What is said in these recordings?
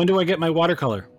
When do I get my watercolor?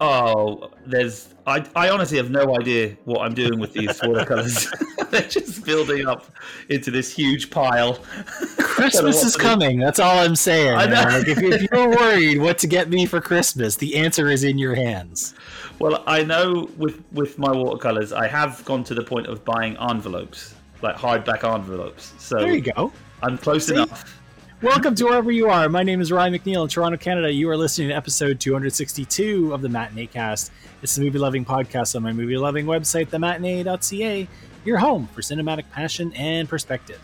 Oh, there's. I, I honestly have no idea what I'm doing with these watercolors. They're just building up into this huge pile. Christmas is coming. That's all I'm saying. Like if, if you're worried what to get me for Christmas, the answer is in your hands. Well, I know with with my watercolors, I have gone to the point of buying envelopes, like hardback envelopes. So there you go. I'm close See? enough. Welcome to wherever you are. My name is Ryan McNeil in Toronto, Canada. You are listening to episode 262 of the Matinee Cast. It's the movie loving podcast on my movie loving website, thematinee.ca, your home for cinematic passion and perspective.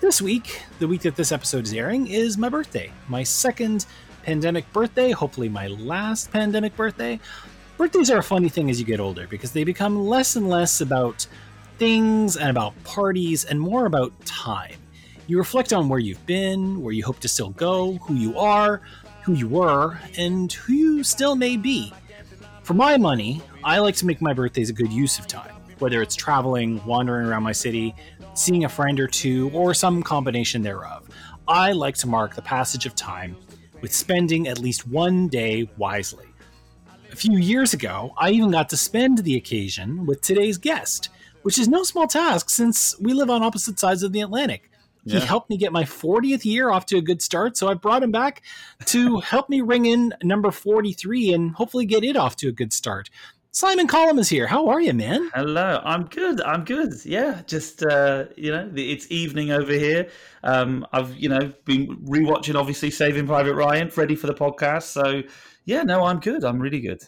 This week, the week that this episode is airing, is my birthday. My second pandemic birthday, hopefully my last pandemic birthday. Birthdays are a funny thing as you get older because they become less and less about things and about parties and more about time. You reflect on where you've been, where you hope to still go, who you are, who you were, and who you still may be. For my money, I like to make my birthdays a good use of time, whether it's traveling, wandering around my city, seeing a friend or two, or some combination thereof. I like to mark the passage of time with spending at least one day wisely. A few years ago, I even got to spend the occasion with today's guest, which is no small task since we live on opposite sides of the Atlantic. He helped me get my 40th year off to a good start, so I brought him back to help me ring in number 43 and hopefully get it off to a good start. Simon Columb is here. How are you, man? Hello. I'm good. I'm good. Yeah, just uh, you know, it's evening over here. Um, I've you know been rewatching, obviously, Saving Private Ryan, ready for the podcast. So yeah, no, I'm good. I'm really good.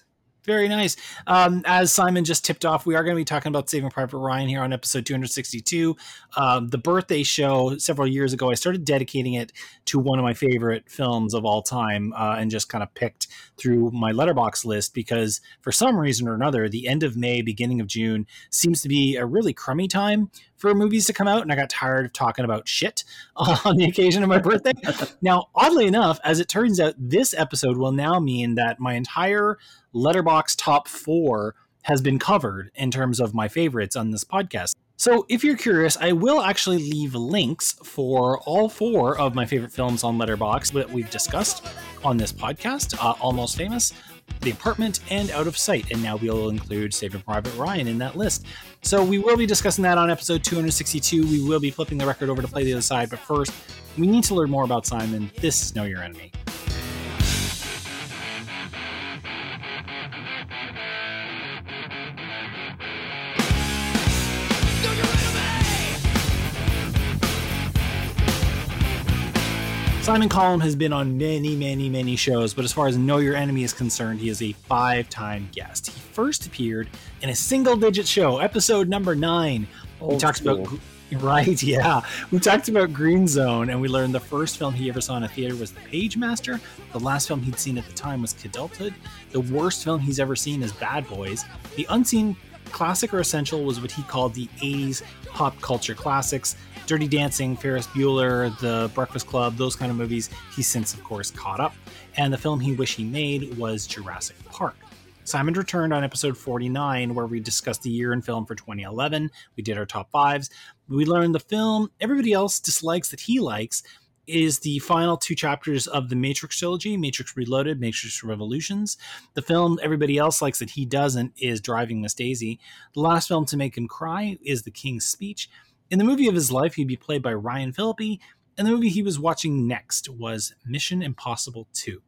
Very nice. Um, as Simon just tipped off, we are going to be talking about Saving Private Ryan here on episode 262. Um, the birthday show several years ago, I started dedicating it to one of my favorite films of all time uh, and just kind of picked through my Letterboxd list because for some reason or another, the end of May, beginning of June seems to be a really crummy time for movies to come out, and I got tired of talking about shit on the occasion of my birthday. now, oddly enough, as it turns out, this episode will now mean that my entire Letterboxd top four has been covered in terms of my favorites on this podcast. So, if you're curious, I will actually leave links for all four of my favorite films on Letterboxd that we've discussed on this podcast uh, Almost Famous, The Apartment, and Out of Sight. And now we'll include Saving Private Ryan in that list. So, we will be discussing that on episode 262. We will be flipping the record over to play the other side. But first, we need to learn more about Simon. This is Know Your Enemy. Simon Columb has been on many, many, many shows, but as far as Know Your Enemy is concerned, he is a five time guest. He first appeared in a single digit show, episode number nine. Old we talked school. about. Right, yeah. We talked about Green Zone, and we learned the first film he ever saw in a theater was The Pagemaster. The last film he'd seen at the time was Kidulthood. The worst film he's ever seen is Bad Boys. The unseen classic or essential was what he called the 80s pop culture classics. Dirty Dancing, Ferris Bueller, The Breakfast Club, those kind of movies, he's since, of course, caught up. And the film he wished he made was Jurassic Park. Simon returned on episode 49, where we discussed the year in film for 2011. We did our top fives. We learned the film everybody else dislikes that he likes is the final two chapters of the Matrix trilogy Matrix Reloaded, Matrix Revolutions. The film everybody else likes that he doesn't is Driving Miss Daisy. The last film to make him cry is The King's Speech. In the movie of his life, he'd be played by Ryan Phillippe, and the movie he was watching next was Mission Impossible 2.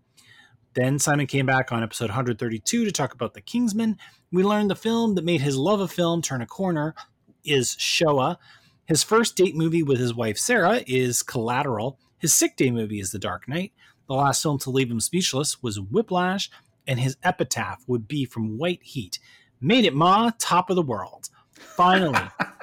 Then Simon came back on episode 132 to talk about The Kingsman. We learned the film that made his love of film turn a corner is Shoah. His first date movie with his wife Sarah is Collateral. His sick day movie is The Dark Knight. The last film to leave him speechless was Whiplash, and his epitaph would be from White Heat. Made it, Ma, top of the world. Finally,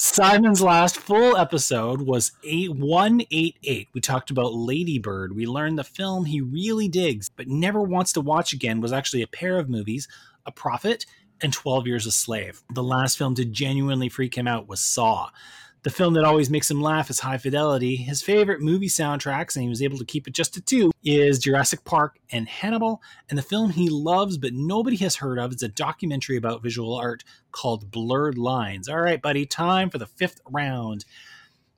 Simon's last full episode was 8188. We talked about Ladybird. We learned the film he really digs but never wants to watch again was actually a pair of movies A Prophet and 12 Years a Slave. The last film to genuinely freak him out was Saw. The film that always makes him laugh is High Fidelity. His favorite movie soundtracks, and he was able to keep it just to two, is Jurassic Park and Hannibal. And the film he loves but nobody has heard of is a documentary about visual art called Blurred Lines. All right, buddy, time for the fifth round.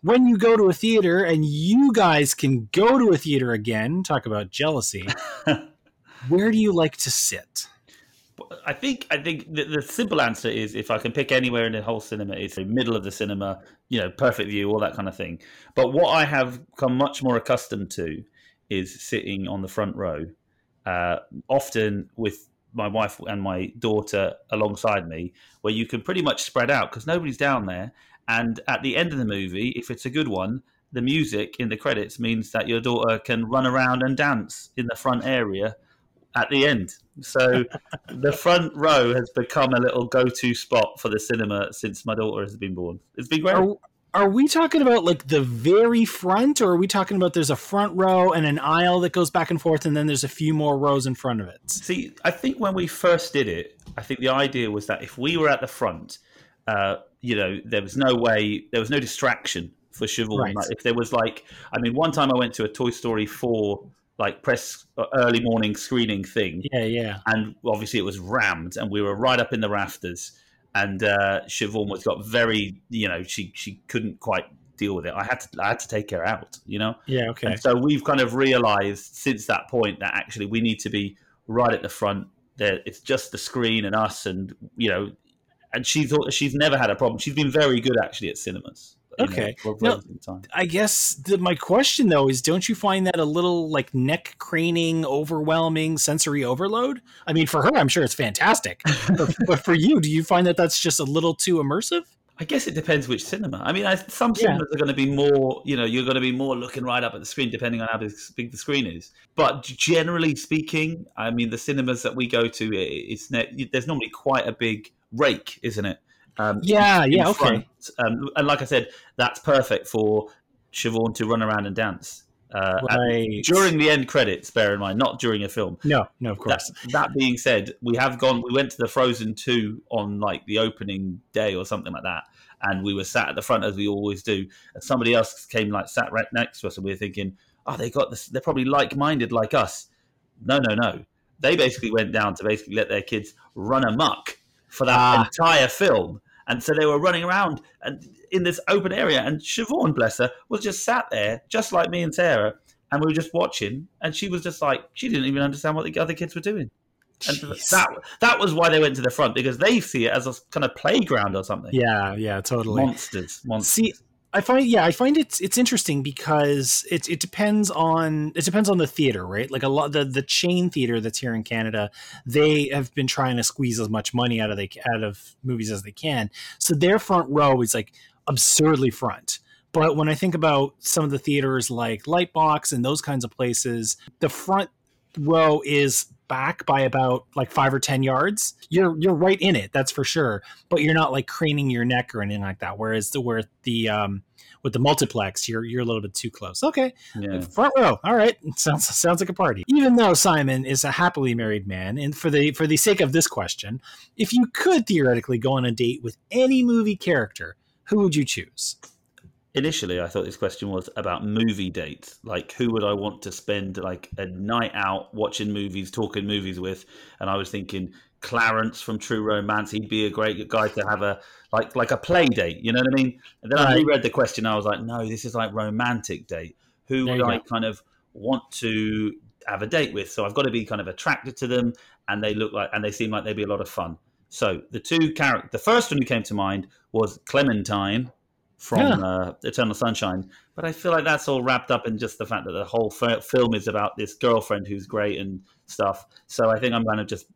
when you go to a theater and you guys can go to a theater again, talk about jealousy. where do you like to sit? I think I think the, the, simple answer is if I can pick anywhere in the whole cinema, it's the middle of the cinema, you know, perfect view, all that kind of thing. But what I have come much more accustomed to is sitting on the front row, uh, often with my wife and my daughter alongside me, where you can pretty much spread out because nobody's down there. And at the end of the movie, if it's a good one, the music in the credits means that your daughter can run around and dance in the front area at the end. So the front row has become a little go-to spot for the cinema since my daughter has been born. It's been great. Are, are we talking about like the very front, or are we talking about there's a front row and an aisle that goes back and forth, and then there's a few more rows in front of it? See, I think when we first did it, I think the idea was that if we were at the front, uh, you know, there was no way, there was no distraction for Siobhan. Right. Like if there was like, I mean, one time I went to a Toy Story 4 like press uh, early morning screening thing. Yeah, yeah. And obviously it was rammed, and we were right up in the rafters. And uh, Siobhan was got very, you know, she she couldn't quite deal with it. I had to I had to take her out, you know. Yeah, okay. And so we've kind of realised since that point that actually we need to be right at the front. There, it's just the screen and us, and you know, and she's she's never had a problem. She's been very good actually at cinemas okay. Know, no, I guess the, my question though is, don't you find that a little like neck craning, overwhelming, sensory overload? I mean, for her, I'm sure it's fantastic, but, but, for you, do you find that that's just a little too immersive? I guess it depends which cinema. I mean, I, some cinemas are going to be more, you know, you're going to be more looking right up at the screen, depending on how big the screen is. But generally speaking, I mean, the cinemas that we go to, it's there's normally quite a big rake, isn't it? Um, yeah, yeah, okay. Um, and like I said, that's perfect for Siobhan to run around and dance. Uh, right. during the end credits, bear in mind, not during a film. No, no, of course. That, that, being said, we have gone. We went to the Frozen two on like the opening day or something like that, and we were sat at the front as we always do. And somebody else came like sat right next to us, and we were thinking, "Oh, they got this. They're probably like minded like us." No, no, no. They basically went down to basically let their kids run amok for that ah. entire film and so they were running around and in this open area. And Siobhan, bless her, was just sat there, just like me and Sarah. And we were just watching. And she was just like, she didn't even understand what the other kids were doing. And that that was why they went to the front because they see it as a kind of playground or something. Yeah, yeah, totally. Monsters, monsters. See, I find yeah, I find it's it's interesting because it it depends on it depends on the theater, right? Like a lot the the chain theater that's here in Canada, they have been trying to squeeze as much money out of the out of movies as they can. So their front row is like absurdly front. But when I think about some of the theaters like Lightbox and those kinds of places, the front row is back by about like five or ten yards, you're you're right in it. That's for sure. But you're not like craning your neck or anything like that. Whereas the where the um with the multiplex, you're you're a little bit too close. Okay, yeah. front row. All right, sounds sounds like a party. Even though Simon is a happily married man, and for the for the sake of this question, if you could theoretically go on a date with any movie character, who would you choose? initially I thought this question was about movie dates. Like who would I want to spend like a night out watching movies, talking movies with? And I was thinking Clarence from True Romance, he'd be a great guy to have a like like a play date, you know what I mean? And then right. I reread the question, I was like, no, this is like romantic date. Who there would I go. kind of want to have a date with? So I've got to be kind of attracted to them and they look like and they seem like they'd be a lot of fun. So the two character the first one who came to mind was Clementine from yeah. uh, Eternal Sunshine. But I feel like that's all wrapped up in just the fact that the whole f- film is about this girlfriend who's great and stuff. So I think I'm kind of just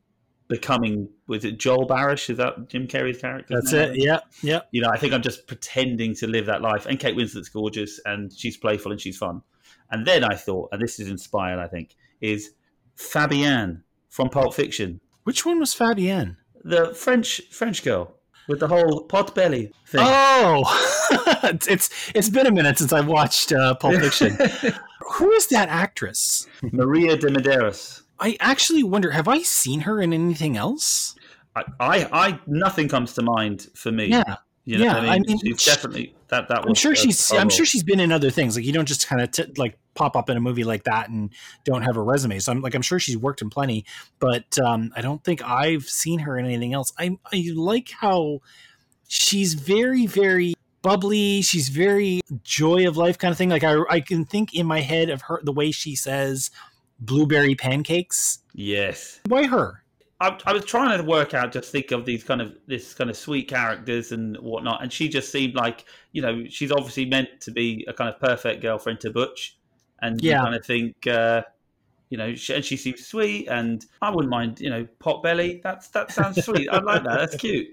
becoming was it Joel Barish? Is that Jim Carrey's character? That's now? it. Yeah, yeah. You know, I think I'm just pretending to live that life. And Kate Winslet's gorgeous and she's playful and she's fun. And then I thought, and this is inspired, I think, is Fabienne from Pulp Fiction. Which one was Fabienne? The French French girl with the whole pot belly thing. Oh, it's it's been a minute since I watched uh, Pulp Fiction. Who is that actress? Maria de Medeiros. I actually wonder, have I seen her in anything else? I, I, I nothing comes to mind for me. Yeah, you know yeah. I mean, I mean she's definitely that. That I'm sure she's. I'm sure she's been in other things. Like you don't just kind of t- like pop up in a movie like that and don't have a resume. So I'm like, I'm sure she's worked in plenty, but um, I don't think I've seen her in anything else. I I like how she's very very bubbly. She's very joy of life kind of thing. Like I, I can think in my head of her the way she says blueberry pancakes. Yes. Why her? I, I, was trying to work out, just think of these kind of this kind of sweet characters and whatnot, and she just seemed like you know she's obviously meant to be a kind of perfect girlfriend to Butch, and yeah. you kind of think. Uh, you know, she, and she seems sweet, and I wouldn't mind, you know, pot belly. That's that sounds sweet. I like that. That's cute.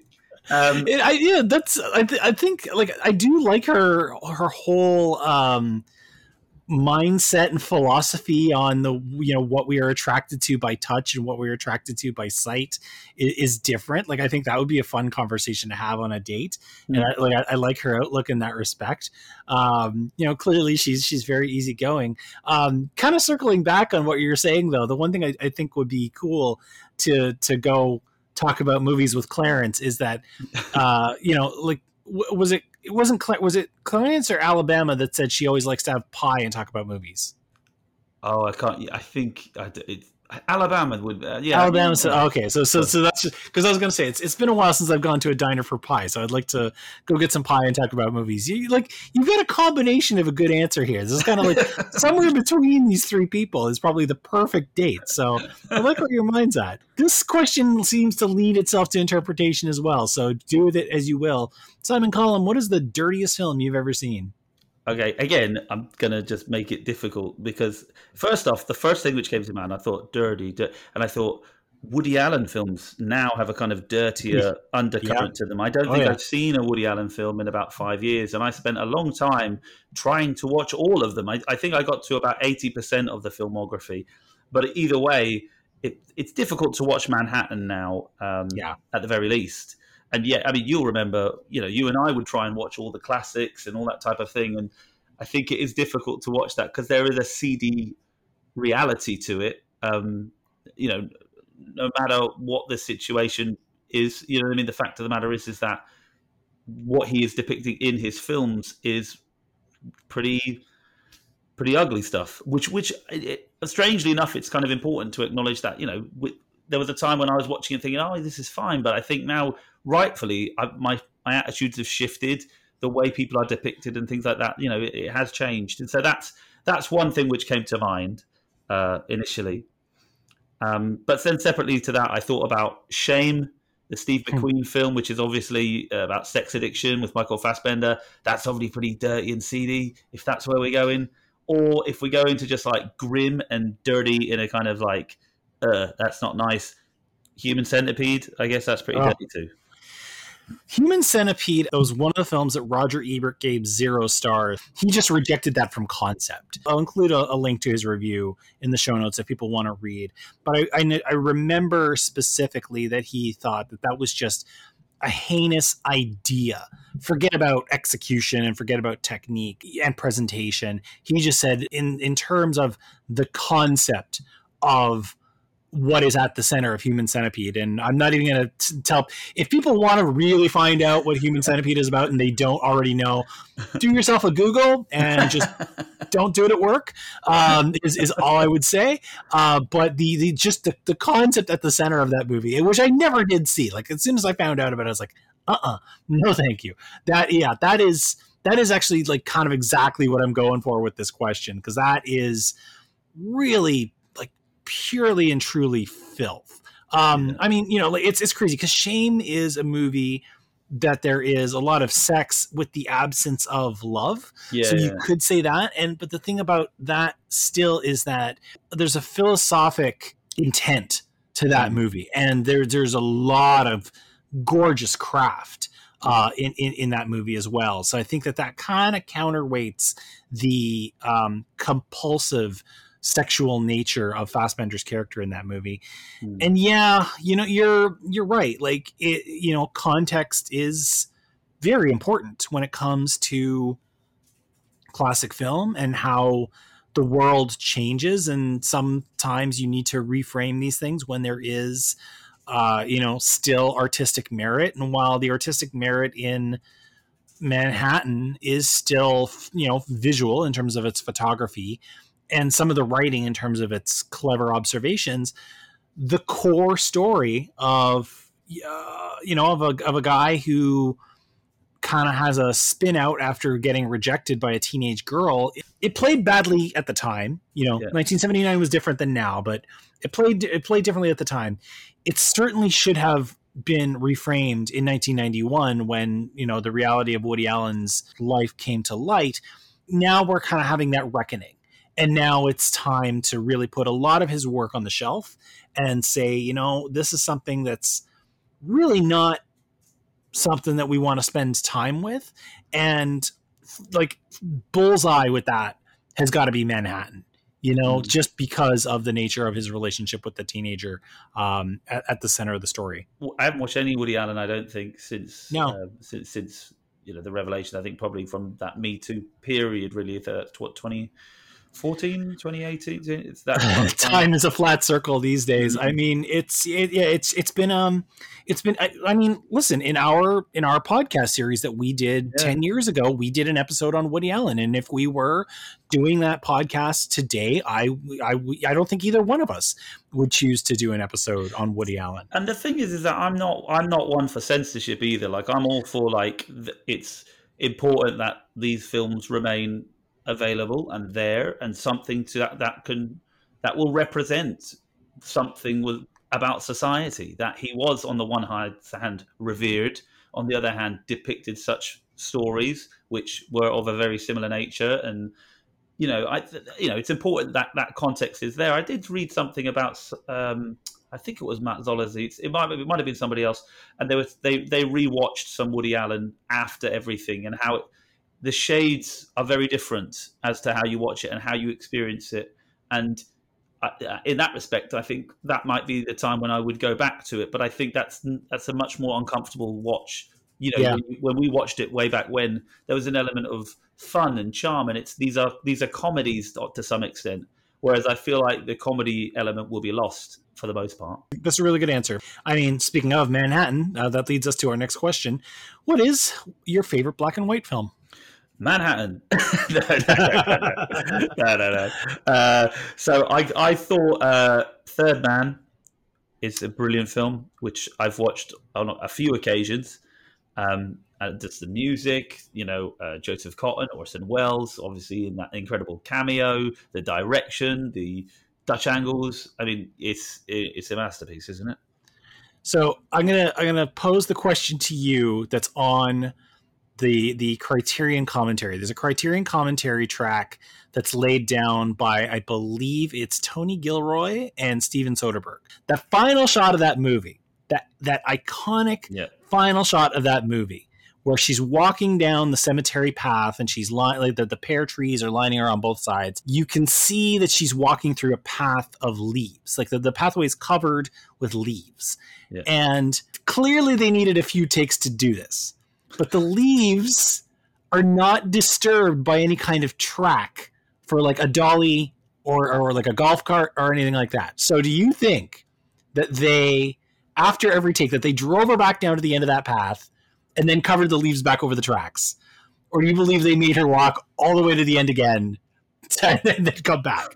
Um, it, I, yeah, that's. I, th- I think like I do like her her whole um, mindset and philosophy on the you know what we are attracted to by touch and what we are attracted to by sight is, is different. Like I think that would be a fun conversation to have on a date, mm-hmm. and I, like I, I, like her outlook in that respect. Um, you know, clearly she's she's very easygoing. Um, kind of circling back on what you're saying though, the one thing I, I think would be cool to to go talk about movies with Clarence is that uh, you know like was it it wasn't was it Clarence or Alabama that said she always likes to have pie and talk about movies. Oh, I can't. I think I, it, Alabama would, uh, yeah. Alabama. So, okay, so so so that's because I was going to say it's it's been a while since I've gone to a diner for pie, so I'd like to go get some pie and talk about movies. You like you've got a combination of a good answer here. This is kind of like somewhere between these three people is probably the perfect date. So I like where your mind's at. This question seems to lead itself to interpretation as well. So do with it as you will. Simon Columb, what is the dirtiest film you've ever seen? Okay, again, I'm gonna just make it difficult because first off, the first thing which came to mind, I thought dirty, and I thought Woody Allen films now have a kind of dirtier undercurrent yeah. to them. I don't oh, think yeah. I've seen a Woody Allen film in about five years, and I spent a long time trying to watch all of them. I, I think I got to about eighty percent of the filmography, but either way, it, it's difficult to watch Manhattan now. Um, yeah, at the very least and yet, I mean, you'll remember, you know, you and I would try and watch all the classics and all that type of thing. And I think it is difficult to watch that because there is a seedy reality to it. Um, you know, no matter what the situation is, you know I mean? The fact of the matter is, is that what he is depicting in his films is pretty, pretty ugly stuff. Which, which, it, strangely enough, it's kind of important to acknowledge that, you know, with, there was a time when I was watching and thinking, "Oh, this is fine," but I think now, rightfully, I, my my attitudes have shifted. The way people are depicted and things like that, you know, it, it has changed, and so that's that's one thing which came to mind uh, initially. Um, but then separately to that, I thought about Shame, the Steve hmm. McQueen film, which is obviously uh, about sex addiction with Michael Fassbender. That's obviously pretty dirty and seedy, if that's where we're going. Or if we go into just like grim and dirty in a kind of like uh, that's not nice. Human Centipede, I guess that's pretty oh. dirty too. Human Centipede was one of the films that Roger Ebert gave zero stars. He just rejected that from concept. I'll include a, a link to his review in the show notes if people want to read. But I, I, I remember specifically that he thought that that was just a heinous idea. Forget about execution and forget about technique and presentation. He just said, in in terms of the concept of what is at the center of Human Centipede. And I'm not even going to tell if people want to really find out what Human Centipede is about and they don't already know, do yourself a Google and just don't do it at work. Um, is, is all I would say. Uh, but the, the just the, the concept at the center of that movie, which I never did see. Like as soon as I found out about it, I was like, uh uh-uh, uh no, thank you. That yeah, that is that is actually like kind of exactly what I'm going for with this question because that is really purely and truly filth. Um, I mean, you know, it's it's crazy because Shame is a movie that there is a lot of sex with the absence of love. Yeah, so you yeah. could say that. And but the thing about that still is that there's a philosophic intent to that mm. movie, and there there's a lot of gorgeous craft uh, in, in, in that movie as well. So I think that that kind of counterweights the um, compulsive sexual nature of Fassbender's character in that movie. Mm. And yeah, you know, you're you're right. Like it, you know, context is very important when it comes to classic film and how the world changes and sometimes you need to reframe these things when there is uh, you know still artistic merit and while the artistic merit in manhattan is still you know visual in terms of its photography and some of the writing in terms of its clever observations, the core story of uh, you know of a of a guy who kind of has a spin out after getting rejected by a teenage girl. It, it played badly at the time. You know, Yeah. 1979 was different than now, but it played it played differently at the time. It certainly should have been reframed in 1991 when you know the reality of Woody Allen's life came to light. Now we're kind of having that reckoning, and now it's time to really put a lot of his work on the shelf and say, you know, this is something that's really not something that we want to spend time with and like bullseye with that has got to be manhattan you know Mm. just because of the nature of his relationship with the teenager um, at, at the center of the story Well, I haven't watched any Woody Allen. I don't think since No. uh, since since you know the revelation. I think probably from that Me Too period, really. The what 2014, 2018. It's that time is a flat circle these days i mean it's it, yeah it's it's been um it's been I, I mean listen in our in our podcast series that we did Yeah. 10 years ago we did an episode on woody allen and if we were doing that podcast today i i i don't think either one of us would choose to do an episode on woody allen And the thing is, is that I'm not I'm not one for censorship either. Like I'm all for like it's important that these films remain available and there, and something to that that can that will represent something with, about society. That he was on the one hand revered, on the other hand depicted such stories which were of a very similar nature and you know, I you know, it's important that that context is there. I did read something about, um, I think it was Matt Zoller Seitz. It might it might have been somebody else, and they were they they rewatched some Woody Allen after everything, and how it, the shades are very different as to how you watch it and how you experience it, and. In that respect, I think that might be the time when I would go back to it. But I think that's that's a much more uncomfortable watch. You know, Yeah. when, we watched it way back when, there was an element of fun and charm, and it's these are these are comedies to to some extent. Whereas I feel like the comedy element will be lost for the most part. that's a really good answer i mean speaking of manhattan uh, that leads us to our next question what is your favorite black and white film Manhattan. no, no, no, no, no. Uh, so I, I thought uh, Third Man is a brilliant film, which I've watched on a few occasions. Um, and just the music, you know, uh, Joseph Cotten, Orson Welles, obviously in that incredible cameo, the direction, the Dutch angles. I mean, it's it's a masterpiece, isn't it? So I'm gonna I'm gonna pose the question to you that's on the the Criterion commentary. There's a Criterion commentary track that's laid down by I believe it's Tony Gilroy and Steven Soderbergh. That final shot of that movie, that that iconic Yeah. final shot of that movie where she's walking down the cemetery path and she's li- like the, the pear trees are lining her on both sides you can see that she's walking through a path of leaves like the, the pathway is covered with leaves Yeah. and clearly they needed a few takes to do this but the leaves are not disturbed by any kind of track for like a dolly or, or like a golf cart or anything like that so do you think that they after every take that they drove her back down to the end of that path and then covered the leaves back over the tracks? Or do you believe they made her walk all the way to the end again and then come back?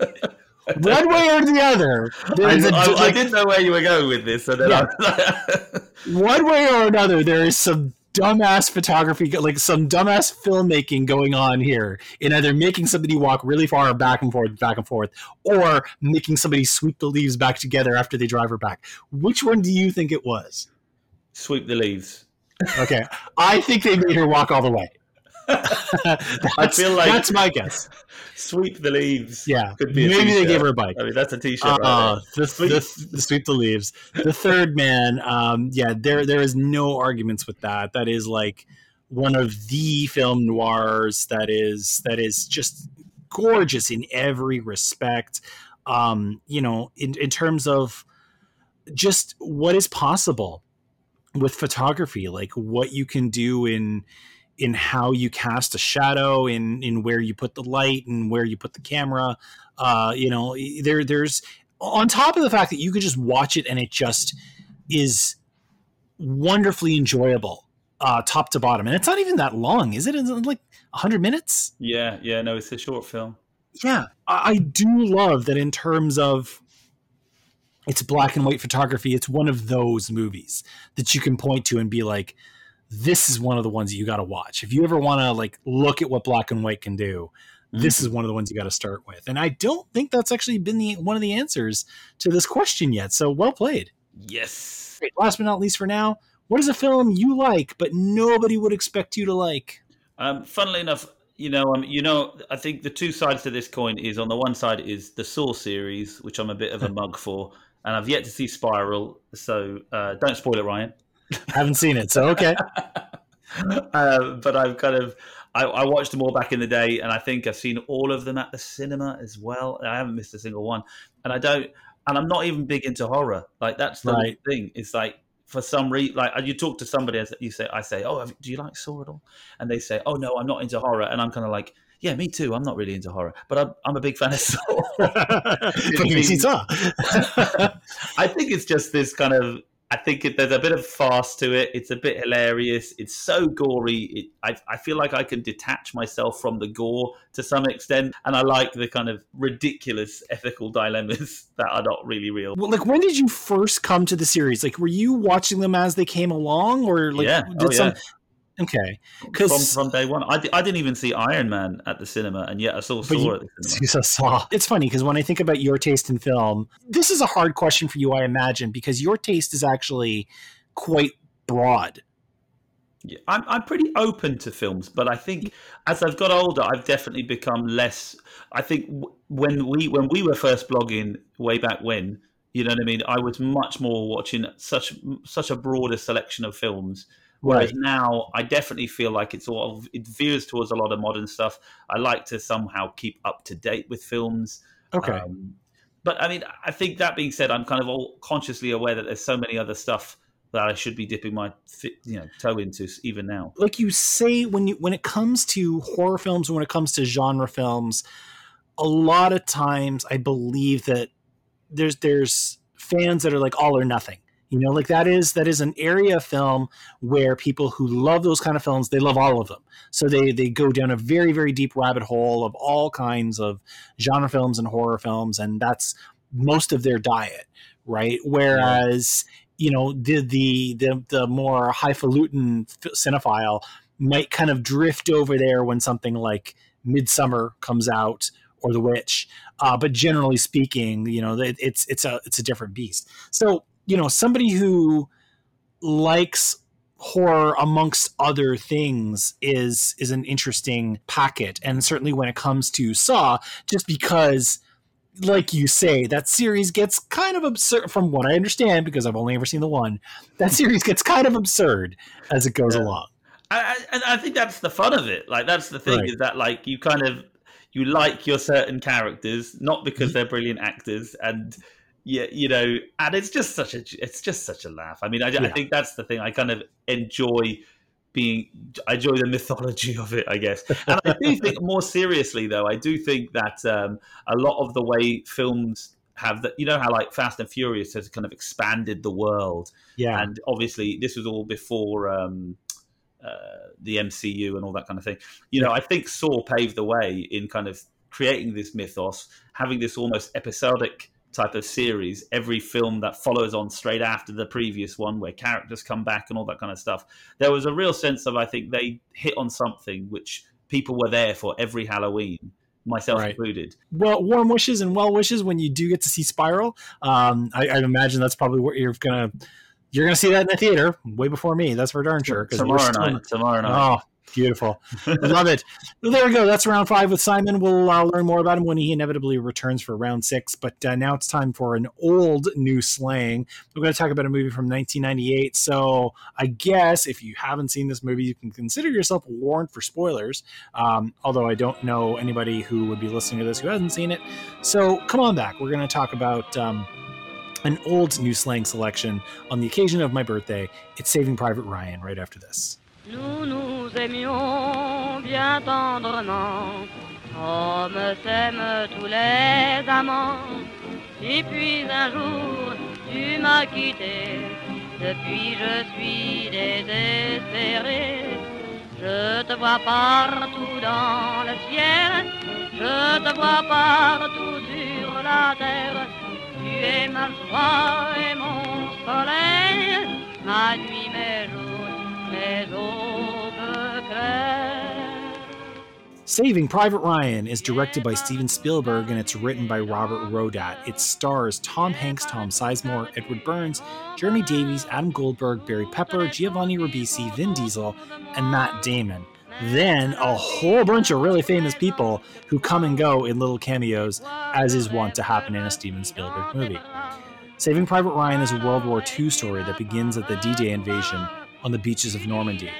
One way or the other, I, a, I- I like, didn't know where you were going with this, so then Yeah. I, one way or another, there is some dumbass photography, like some dumbass filmmaking going on here in either making somebody walk really far back and forth, back and forth, or making somebody sweep the leaves back together after they drive her back. Which one do you think it was? sweep the leaves. Okay, I think they made her walk all the way. That's- feel like- that's my guess. Sweep the leaves. Yeah, maybe they gave her a bike. I mean, that's a t-shirt. Uh, there. the, the, the sweep the leaves. The third man. Um, yeah, there there is no arguments with that. That is like one of the film noirs that is that is just gorgeous in every respect. Um, you know, in in terms of just what is possible with photography, like what you can do in in how you cast a shadow, in in where you put the light, and where you put the camera. Uh, you know, there there's on top of the fact that you could just watch it and it just is wonderfully enjoyable, uh, top to bottom. And it's not even that long, is it? Is it like hundred minutes? Yeah, yeah. No, it's a short film. yeah I, I do love that in terms of it's black and white photography it's one of those movies that you can point to and be like this is one of the ones that you got to watch. If you ever want to like look at what black and white can do, mm-hmm. this is one of the ones you got to start with. And I don't think that's actually been the one of the answers to this question yet. So well played. Yes. Great. Last but not least for now, what is a film you like but nobody would expect you to like? Um, funnily enough, you know, um, you know, I think the two sides to this coin is on the one side is the Saw series, which I'm a bit of a mug for, and I've yet to see Spiral, so uh, don't spoil it, Ryan. Haven't seen it, so okay. uh, but I've kind of I, I, watched them all back in the day, and I think I've seen all of them at the cinema as well. I haven't missed a single one, and I don't, and I'm not even big into horror. Like that's the right. thing. It's like for some reason, like you talk to somebody, as you say, I say, "Oh, do you like Saw at all?" And they say, "Oh no, I'm not into horror," and I'm kind of like, "Yeah, me too. I'm not really into horror, but I'm, I'm a big fan of Saw." I think it's just this kind of I think it, there's a bit of farce to it. It's a bit hilarious. It's so gory. It, I, I feel like I can detach myself from the gore to some extent, and I like the kind of ridiculous ethical dilemmas that are not really real. Well, like when did you first come to the series? Like, were you watching them as they came along, or like yeah. did oh, some? Yeah. Okay, because from, from, day one, I d- I didn't even see Iron Man at the cinema, and yet I saw Saw you, at the cinema. Saw. It's funny because when I think about your taste in film, this is a hard question for you, I imagine, because your taste is actually quite broad. Yeah, I'm I'm pretty open to films, but I think as I've got older, I've definitely become less. I think when we when we were first blogging way back when, you know what I mean, I was much more watching such such a broader selection of films Whereas right. now, I definitely feel like it's all it veers towards a lot of modern stuff. I like to somehow keep up to date with films. Okay. Um, but I mean, I think that being said, I'm kind of all consciously aware that there's so many other stuff that I should be dipping my you know toe into even now. Like you say, when you when it comes to horror films, when it comes to genre films, a lot of times I believe that there's there's fans that are like all or nothing you know like that is that is an area of film where people who love those kind of films they love all of them. So they they go down a very very deep rabbit hole of all kinds of genre films and horror films and that's most of their diet right? Whereas you know the the the, the more highfalutin cinephile might kind of drift over there when something like Midsommar comes out or the witch. Uh, but generally speaking you know it, it's it's a it's a different beast. So you know somebody who likes horror amongst other things is is an interesting packet and certainly when it comes to saw just because like you say that series gets kind of absurd from what i understand because i've only ever seen the one that series gets kind of absurd as it goes yeah. along I, I, I, think that's the fun of it like that's the thing right. is that like you kind of you like your certain characters not because mm-hmm. they're brilliant actors and yeah, you know, and it's just such a it's just such a laugh. I mean, I, yeah. I think that's the thing. I kind of enjoy being I enjoy the mythology of it, I guess. And I do think more seriously though, I do think that um, a lot of the way films have that you know how like Fast and Furious has kind of expanded the world. Yeah. And obviously this was all before um, uh, the MCU and all that kind of thing. You know, I think Saw paved the way in kind of creating this mythos, having this almost episodic type of series, every film that follows on straight after the previous one, where characters come back and all that kind of stuff. There was a real sense of, I think, they hit on something which people were there for every Halloween. Myself right. included. Well, warm wishes and well wishes when you do get to see Spiral. Um, I, I imagine that's probably what you're gonna you're gonna see that in the theater way before me. That's for darn sure. Tomorrow night. Tomorrow night. Oh, Beautiful. I love it. Well, there we go. That's round five with Simon. We'll uh, learn more about him when he inevitably returns for round six. But uh, now it's time for an old new slang. We're going to talk about a movie from 1998. So I guess if you haven't seen this movie, you can consider yourself warned for spoilers. Um, although I don't know anybody who would be listening to this who hasn't seen it. So come on back. We're going to talk about. Um, an old new slang selection on the occasion of my birthday. It's Saving Private Ryan right after this. Nous nous aimions bien tendrement, comme s'aiment tous les amants. Et puis un jour, tu m'as quitté, depuis je suis désespéré. Je te vois partout dans le ciel, je te vois partout sur la terre. Tu es ma joie et mon soleil, ma nuit, mes jours. Saving Private Ryan is directed by Steven Spielberg and it's written by Robert Rodat. It stars Tom Hanks, Tom Sizemore, Edward Burns, Jeremy Davies, Adam Goldberg, Barry Pepper, Giovanni Ribisi, Vin Diesel, and Matt Damon. Then a whole bunch of really famous people who come and go in little cameos, as is wont to happen in a Steven Spielberg movie. Saving Private Ryan is a World War II story that begins at the D Day invasion on the beaches of Normandy.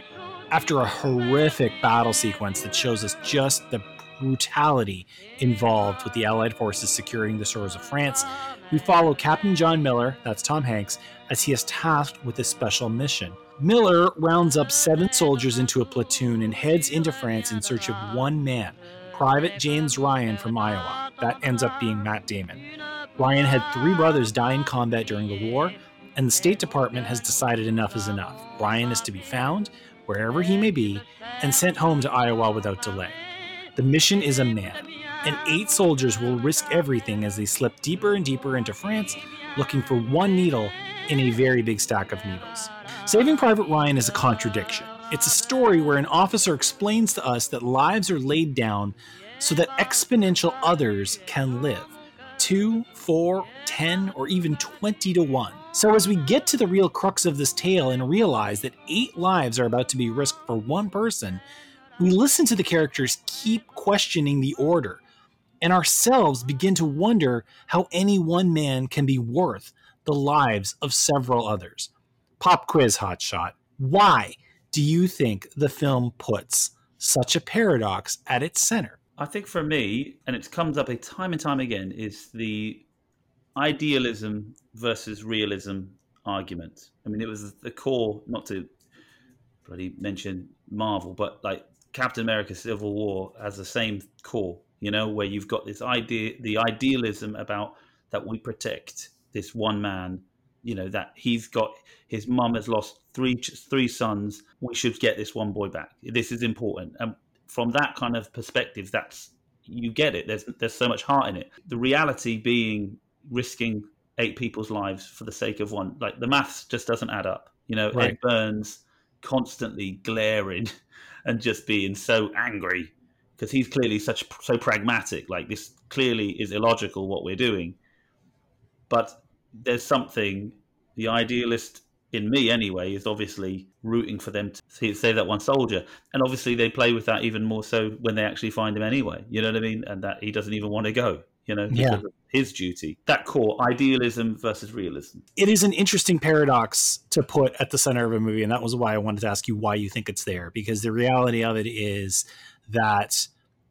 After a horrific battle sequence that shows us just the brutality involved with the Allied forces securing the shores of France, we follow Captain John Miller, that's Tom Hanks, as he is tasked with a special mission. Miller rounds up seven soldiers into a platoon and heads into France in search of one man, Private James Ryan from Iowa. That ends up being Matt Damon. Ryan had three brothers die in combat during the war, and the State Department has decided enough is enough. Ryan is to be found, wherever he may be, and sent home to Iowa without delay. The mission is a man, and eight soldiers will risk everything as they slip deeper and deeper into France, looking for one needle in a very big stack of needles. Saving Private Ryan is a contradiction. It's a story where an officer explains to us that lives are laid down so that exponential others can live. Two, four, ten, or even 20 to 1. So, as we get to the real crux of this tale and realize that eight lives are about to be risked for one person, we listen to the characters keep questioning the order and ourselves begin to wonder how any one man can be worth the lives of several others. Pop quiz hotshot. Why do you think the film puts such a paradox at its center? I think for me, and it comes up a time and time again, is the idealism versus realism argument. I mean, it was the core, not to bloody mention Marvel, but like Captain America Civil War has the same core, you know, where you've got this idea, the idealism about that we protect this one man, you know, that he's got his mum has lost three three sons. We should get this one boy back. This is important. And from that kind of perspective, that's you get it. There's there's so much heart in it. The reality being risking eight people's lives for the sake of one, like the maths just doesn't add up. You know, Right. Ed Burns constantly glaring and just being so angry because he's clearly such so pragmatic. Like this clearly is illogical what we're doing, but there's something the idealist in me anyway is obviously rooting for them to save that one soldier. And obviously they play with that even more so when they actually find him anyway. You know what i mean? And that he doesn't even want to go you know Yeah. of his duty. That core idealism versus realism. It is an interesting paradox to put at the center of a movie and that was why i wanted to ask you why you think it's there. Because the reality of it is that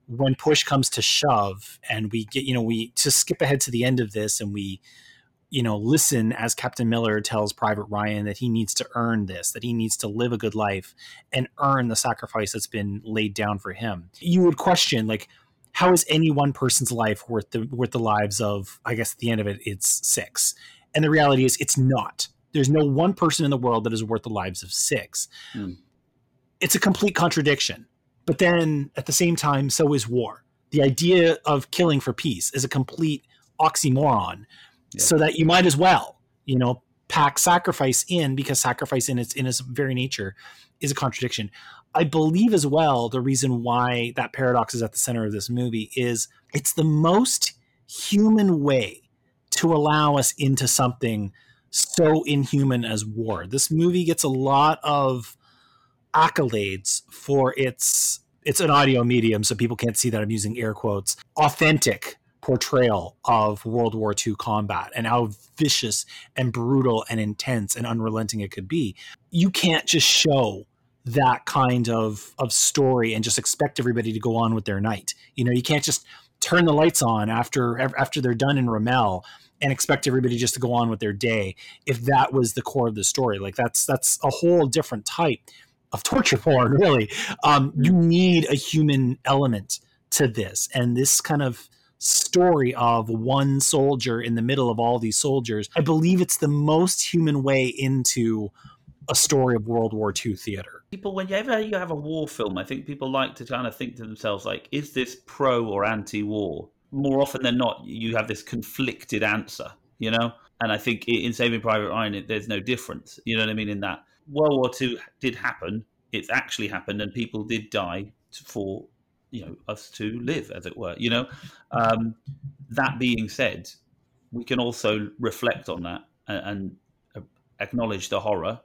when push comes to shove and we get you know we to skip ahead to the end of this and we you know listen as captain miller tells private ryan that he needs to earn this that he needs to live a good life and earn the sacrifice that's been laid down for him. You would question like how is any one person's life worth the worth the lives of i guess at the end of it it's six. And the reality is it's not. There's no one person in the world that is worth the lives of six. Hmm. it's a complete contradiction. But then at the same time so is war. The idea of killing for peace is a complete oxymoron So that you might as well you know pack sacrifice in because sacrifice in its in its very nature is a contradiction. I believe as well the reason why that paradox is at the center of this movie is it's the most human way to allow us into something so inhuman as war. This movie gets a lot of accolades for its it's an audio medium so people can't see that i'm using air quotes authentic portrayal of world war ii combat and how vicious and brutal and intense and unrelenting it could be you can't just show that kind of of story and just expect everybody to go on with their night. You know you can't just turn the lights on after after they're done in Ramelle and expect everybody just to go on with their day if that was the core of the story. Like that's that's a whole different type of torture porn really. Um, you need a human element to this. And this kind of story of one soldier in the middle of all these soldiers i believe it's the most human way into a story of world war ii theater people whenever you have a war film i think people like to kind of think to themselves like is this pro or anti-war more often than not you have this conflicted answer you know and i think in saving private ryan it, there's no difference you know what i mean in that World War II did happen. It's actually happened, and people did die for you know us to live, as it were. You know, um, that being said, we can also reflect on that and, and acknowledge the horror.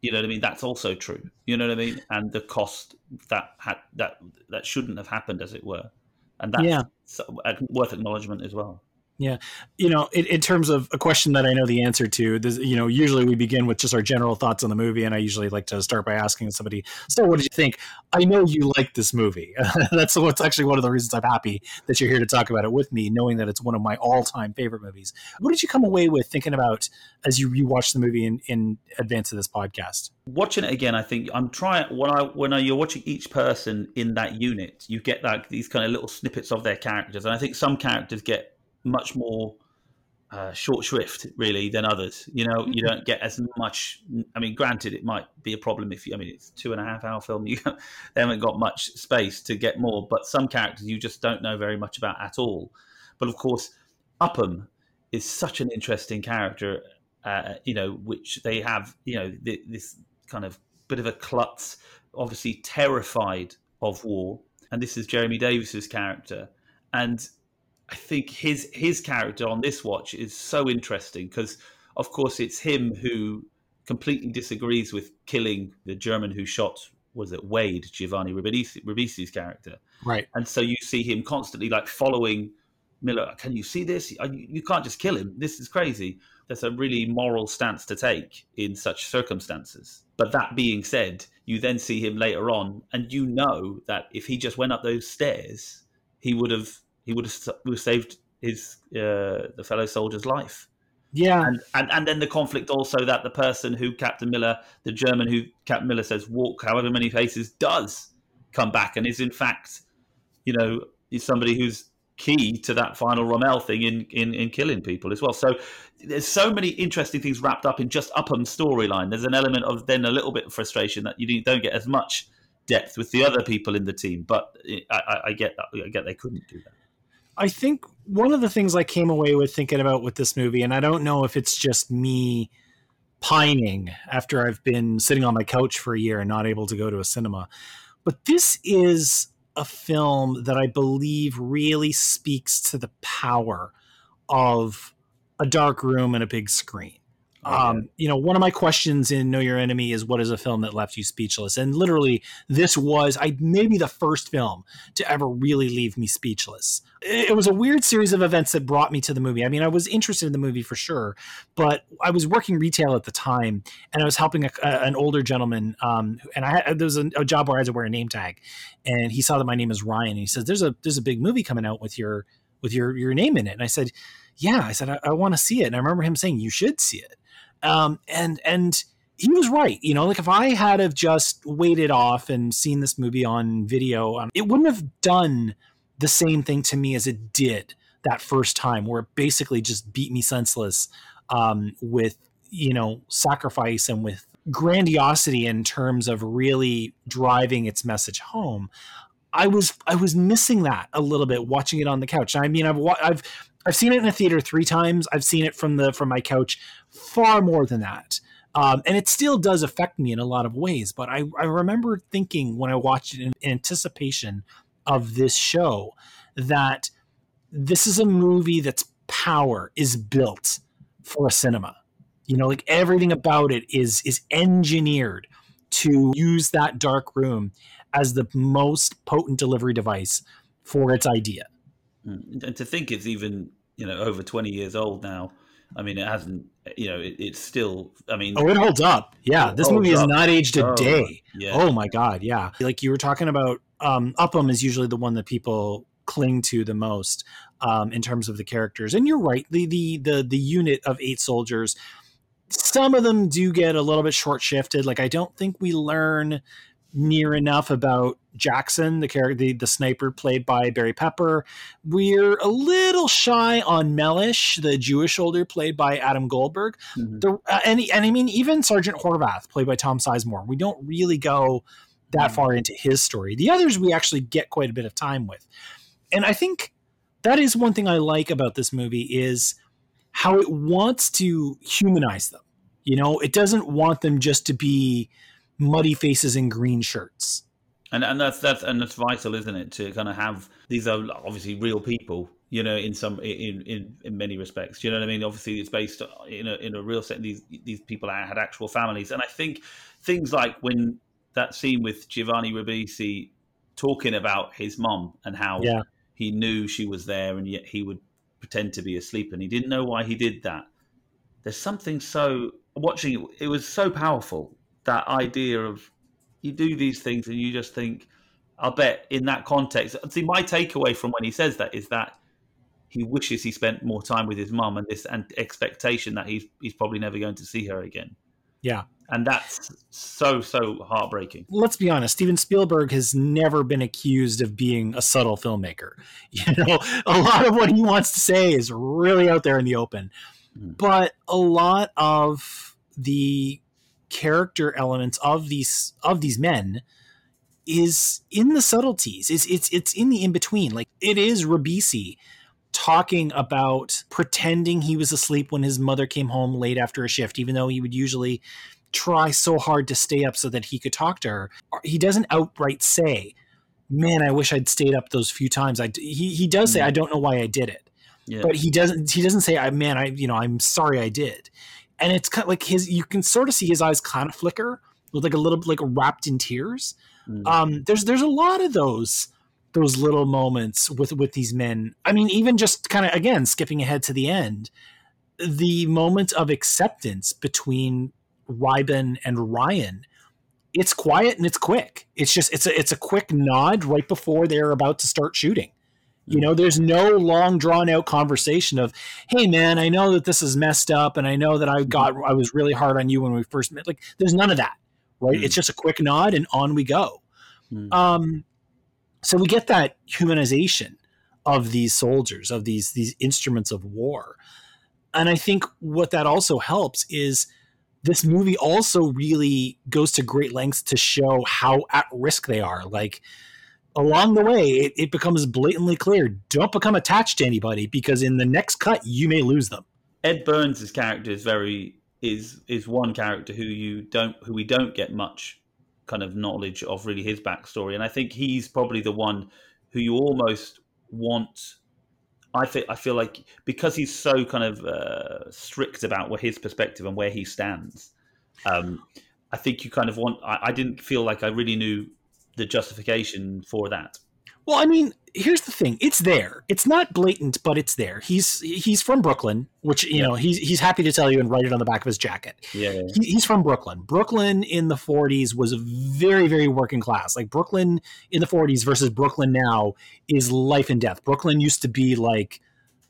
You know what I mean? That's also true. You know what I mean? And the cost that had that that shouldn't have happened, as it were, and that's Yeah. worth acknowledgement as well. Yeah, you know, in, in terms of a question that I know the answer to, this, you know, usually we begin with just our general thoughts on the movie, and I usually like to start by asking somebody, "So, what did you think?" I know you like this movie. That's what's actually one of the reasons I'm happy that you're here to talk about it with me, knowing that it's one of my all-time favorite movies. What did you come away with thinking about as you rewatched the movie in, in advance of this podcast? watching it again, I think I'm trying when I when I, you're watching each person in that unit, you get like these kind of little snippets of their characters, and I think some characters get much more uh, short shrift really than others. You know, you don't get as much. I mean, granted, it might be a problem if you. I mean, it's two and a half hour film. You they haven't got much space to get more, but some characters you just don't know very much about at all. But of course, Upham is such an interesting character. Uh, you know, which they have. You know, th- this kind of bit of a klutz, obviously terrified of war, and this is Jeremy Davies's character, and I think his his character on this watch is so interesting because, of course, it's him who completely disagrees with killing the German who shot was it Wade Giovanni Ribisi, Ribisi's character, Right. and so you see him constantly like following Miller. Can you see this? You, you can't just kill him. This is crazy. That's a really moral stance to take in such circumstances. But that being said, you then see him later on, and you know that if he just went up those stairs, he would have he would have, would have saved his uh, the fellow soldier's life. Yeah. And, and and then the conflict also that the person who Captain Miller, the German who Captain Miller says walk however many paces, does come back and is in fact, you know, is somebody who's key to that final Ramelle thing in, in, in killing people as well. So there's so many interesting things wrapped up in just Upham's storyline. There's an element of then a little bit of frustration that you don't get as much depth with the other people in the team. But I, I, I get that. I get they couldn't do that. I think one of the things I came away with thinking about with this movie, and I don't know if it's just me pining after I've been sitting on my couch for a year and not able to go to a cinema, but this is a film that I believe really speaks to the power of a dark room and a big screen. Um, you know, one of my questions in Know Your Enemy is what is a film that left you speechless? And literally, this was I maybe the first film to ever really leave me speechless. It was a weird series of events that brought me to the movie. I mean, I was interested in the movie for sure, but I was working retail at the time, and I was helping a, a, an older gentleman. Um, and I had, there was a, a job where I had to wear a name tag, and he saw that my name is Ryan, and he says, "There's a there's a big movie coming out with your with your your name in it." And I said, "Yeah." I said, "I, I want to see it." And I remember him saying, "You should see it." Um, and and he was right. You know, like if I had have just waited off and seen this movie on video, um, it wouldn't have done the same thing to me as it did that first time, where it basically just beat me senseless um, with you know sacrifice and with grandiosity in terms of really driving its message home. I was I was missing that a little bit watching it on the couch. I mean, I've I've I've seen it in a theater three times. I've seen it from the from my couch far more than that. Um, and it still does affect me in a lot of ways. But I, I remember thinking when I watched it in anticipation of this show that this is a movie that's power is built for a cinema. You know, like everything about it is is engineered to use that dark room as the most potent delivery device for its idea. Mm. And to think it's even you know over twenty years old now. I mean, it hasn't. You know, it, it's still. I mean, oh, it holds up. Yeah, this movie has not aged a oh, day. Yeah. Oh my god, yeah. Like you were talking about, um, Upham is usually the one that people cling to the most um, in terms of the characters. And you're right. The the the the unit of eight soldiers. Some of them do get a little bit short shifted. Like I don't think we learn near enough about Jackson, the character, the, the sniper played by Barry Pepper. We're a little shy on Mellish, the Jewish soldier played by Adam Goldberg. Mhm. The, uh, and, and I mean, even Sergeant Horvath, played by Tom Sizemore. We don't really go that Mhm. far into his story. The others we actually get quite a bit of time with. And I think that is one thing I like about this movie is how it wants to humanize them. You know, it doesn't want them just to be muddy faces and green shirts. And and that's that's and that's vital, isn't it? To kind of have these are obviously real people, you know, in some in in, in many respects. You know what I mean? Obviously, it's based in a in a real set. These these people had actual families, and I think things like when that scene with Giovanni Ribisi talking about his mom and how Yeah. he knew she was there, and yet he would pretend to be asleep, and he didn't know why he did that. There's something so watching it. It was so powerful that idea of you do these things and you just think, I'll bet in that context. See, my takeaway from when he says that is that he wishes he spent more time with his mum and this and expectation that he's he's probably never going to see her again. Yeah. And that's so so heartbreaking. let's be honest, Steven Spielberg has never been accused of being a subtle filmmaker. You know, a lot of what he wants to say is really out there in the open. Mm. But a lot of the character elements of these of these men is in the subtleties. It's it's it's in the in between. Like it is Ribisi talking about pretending he was asleep when his mother came home late after a shift, even though he would usually try so hard to stay up so that he could talk to her. He doesn't outright say, "Man, I wish I'd stayed up those few times." I he he does say, Mm. "I don't know why I did it," Yeah. but he doesn't he doesn't say, "I man, I you know I'm sorry I did," and it's kind of like his you can sort of see his eyes kind of flicker with like a little like wrapped in tears. Mm. Um, there's there's a lot of those those little moments with with these men. I mean, even just kind of again skipping ahead to the end, the moment of acceptance between Reiben and Ryan. It's quiet and it's quick. It's just it's a it's a quick nod right before they're about to start shooting. You know, there's no long drawn out conversation of, "Hey man, I know that this is messed up and I know that I got I was really hard on you when we first met." Like there's none of that. Right? Mm. It's just a quick nod and on we go. Mm. Um so we get that humanization of these soldiers, of these these instruments of war. And I think what that also helps is this movie also really goes to great lengths to show how at risk they are. Like along the way, it, it becomes blatantly clear don't become attached to anybody because in the next cut, you may lose them. Ed Burns' character is very is is one character who you don't who we don't get much kind of knowledge of really his backstory, and I think he's probably the one who you almost want. I feel I feel like because he's so kind of uh, strict about where his perspective and where he stands. Um, I think you kind of want. I, I didn't feel like I really knew the justification for that. Well, I mean, here's the thing: it's there. It's not blatant, but it's there. He's he's from Brooklyn, which you know he's he's happy to tell you and write it on the back of his jacket. Yeah, yeah. He, he's from Brooklyn. Brooklyn in the 40s was very very working class. Like Brooklyn in the 40s versus Brooklyn now is life and death. Brooklyn used to be like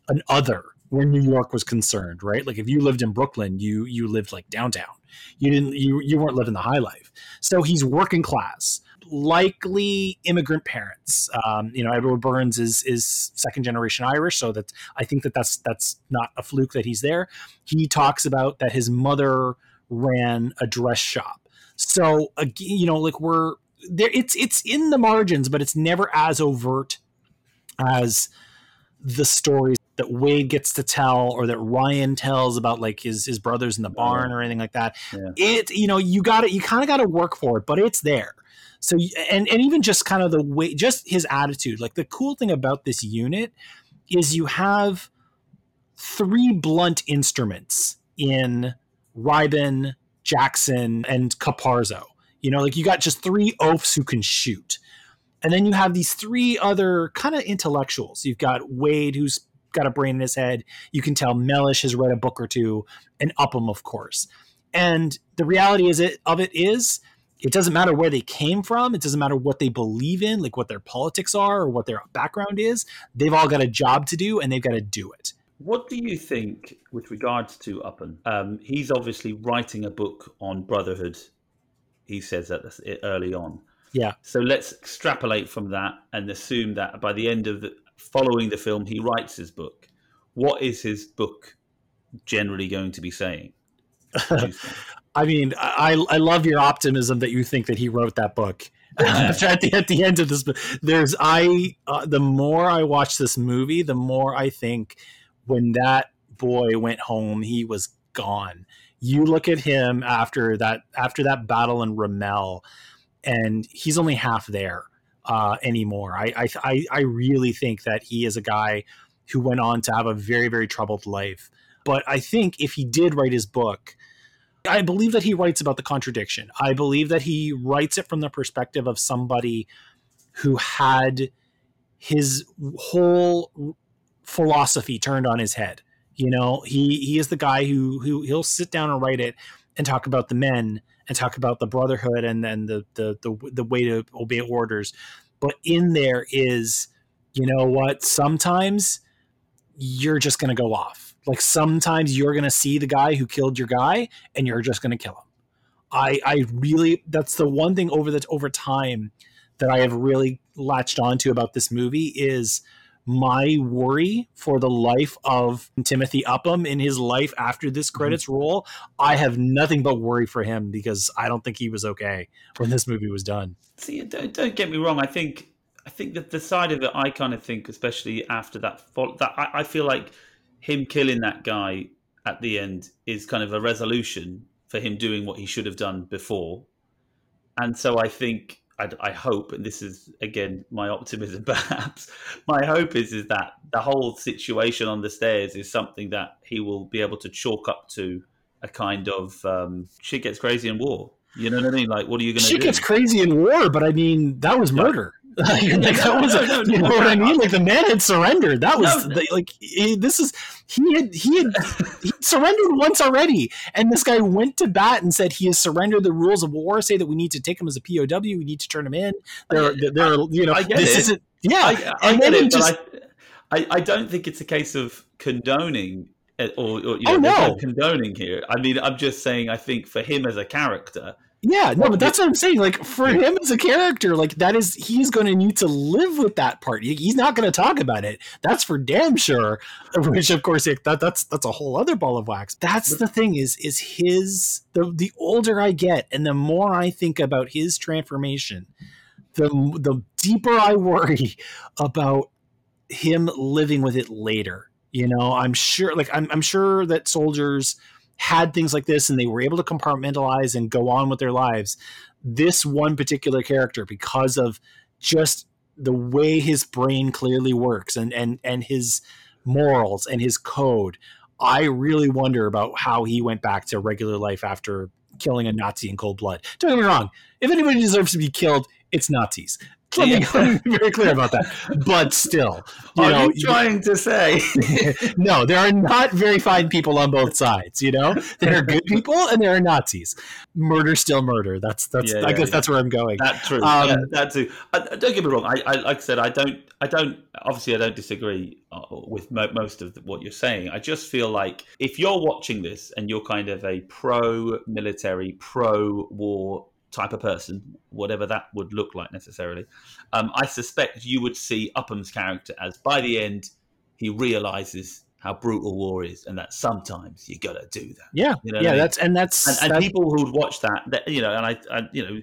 an other where New York was concerned, right? Like if you lived in Brooklyn, you you lived like downtown. You didn't you you weren't living the high life. So he's working class, likely immigrant parents. Um, you know, Edward Burns is is second generation Irish, so that I think that that's that's not a fluke that he's there. He talks about that his mother ran a dress shop. So again, you know, like we're there. It's it's in the margins, but it's never as overt as the stories that Wade gets to tell or that Ryan tells about like his his brothers in the barn or anything like that. Yeah. It you know you got to you kind of got to work for it, but it's there. So and and even just kind of the way just his attitude. Like the cool thing about this unit is you have three blunt instruments in Reiben, Jackson, and Caparzo. You know, like you got just three oafs who can shoot. And then you have these three other kind of intellectuals. You've got Wade, who's got a brain in his head. You can tell Mellish has read a book or two, and Upham, of course. And the reality is it of it is it doesn't matter where they came from. It doesn't matter what they believe in, like what their politics are or what their background is. They've all got a job to do, and they've got to do it. What do you think with regards to Upham? Um, he's obviously writing a book on brotherhood. He says that early on. Yeah. So let's extrapolate from that and assume that by the end of the following the film, he writes his book. What is his book generally going to be saying? I mean, I I love your optimism that you think that he wrote that book. at the at the end of this, book, there's I uh, the more I watch this movie, the more I think when that boy went home, he was gone. You look at him after that after that battle in Ramelle, and he's only half there uh, anymore. I I I really think that he is a guy who went on to have a very very troubled life. But I think if he did write his book, I believe that he writes about the contradiction. I believe that he writes it from the perspective of somebody who had his whole philosophy turned on his head. You know, he he is the guy who who he'll sit down and write it and talk about the men and talk about the brotherhood and then the the the, the way to obey orders. But in there is, you know what? Sometimes you're just going to go off. Like sometimes you're going to see the guy who killed your guy and you're just going to kill him. I I really that's the one thing over that over time that I have really latched onto about this movie is my worry for the life of Timothy Upham in his life after this mm-hmm. credits mm-hmm. roll. I have nothing but worry for him because I don't think he was okay when this movie was done. See, don't, don't get me wrong. I think I think that the side of it I kind of think, especially after that, that I, I feel like him killing that guy at the end is kind of a resolution for him doing what he should have done before. And so I think I, I, hope, and this is again my optimism, perhaps my hope is is that the whole situation on the stairs is something that he will be able to chalk up to a kind of um, shit gets crazy in war. You know what I mean? Like, what are you going to do? Shit gets crazy in war, but I mean that was murder. like, that was, no, no, no, you know what I mean? Like the man had surrendered. That was the, like he, this is he had he had he surrendered once already, and this guy went to bat and said he has surrendered the rules of war. Say that we need to take him as a POW. We need to turn him in. There, there, you know, this it. isn't. Yeah, I, I and then it, just. I, I don't think it's a case of condoning uh, or, or you know, oh, no. condoning here. I mean, I'm just saying. I think for him as a character, yeah, no, but that's what I'm saying. Like for him as a character, like that is he's going to need to live with that part. He's not going to talk about it. That's for damn sure. Which, of course, that that's that's a whole other ball of wax. That's the thing is is his the the older I get and the more I think about his transformation, the the deeper I worry about him living with it later. You know, I'm sure. Like I'm I'm sure that soldiers had things like this and they were able to compartmentalize and go on with their lives. This one particular character, because of just the way his brain clearly works and and and his morals and his code, I really wonder about how he went back to regular life after killing a Nazi in cold blood. Don't get me wrong. If anybody deserves to be killed, it's Nazis. Let me, be very clear about that. But still, you are know, you trying to say? no, there are not very fine people on both sides. You know, there are good people and there are Nazis. Murder, still murder. That's that's. Yeah, I yeah, guess yeah. that's where I'm going. That's true. Um, yeah, that too. I, don't get me wrong. I, I, like I said, I don't. I don't. Obviously, I don't disagree uh, with mo- most of what you're saying. I just feel like if you're watching this and you're kind of a pro-military, pro-war type of person, whatever that would look like necessarily, um, I suspect you would see Upham's character as by the end he realizes how brutal war is, and that sometimes you got to do that. Yeah, you know yeah, I mean? that's and that's and, and that's... people who'd watch that, that, you know, and I, I, you know,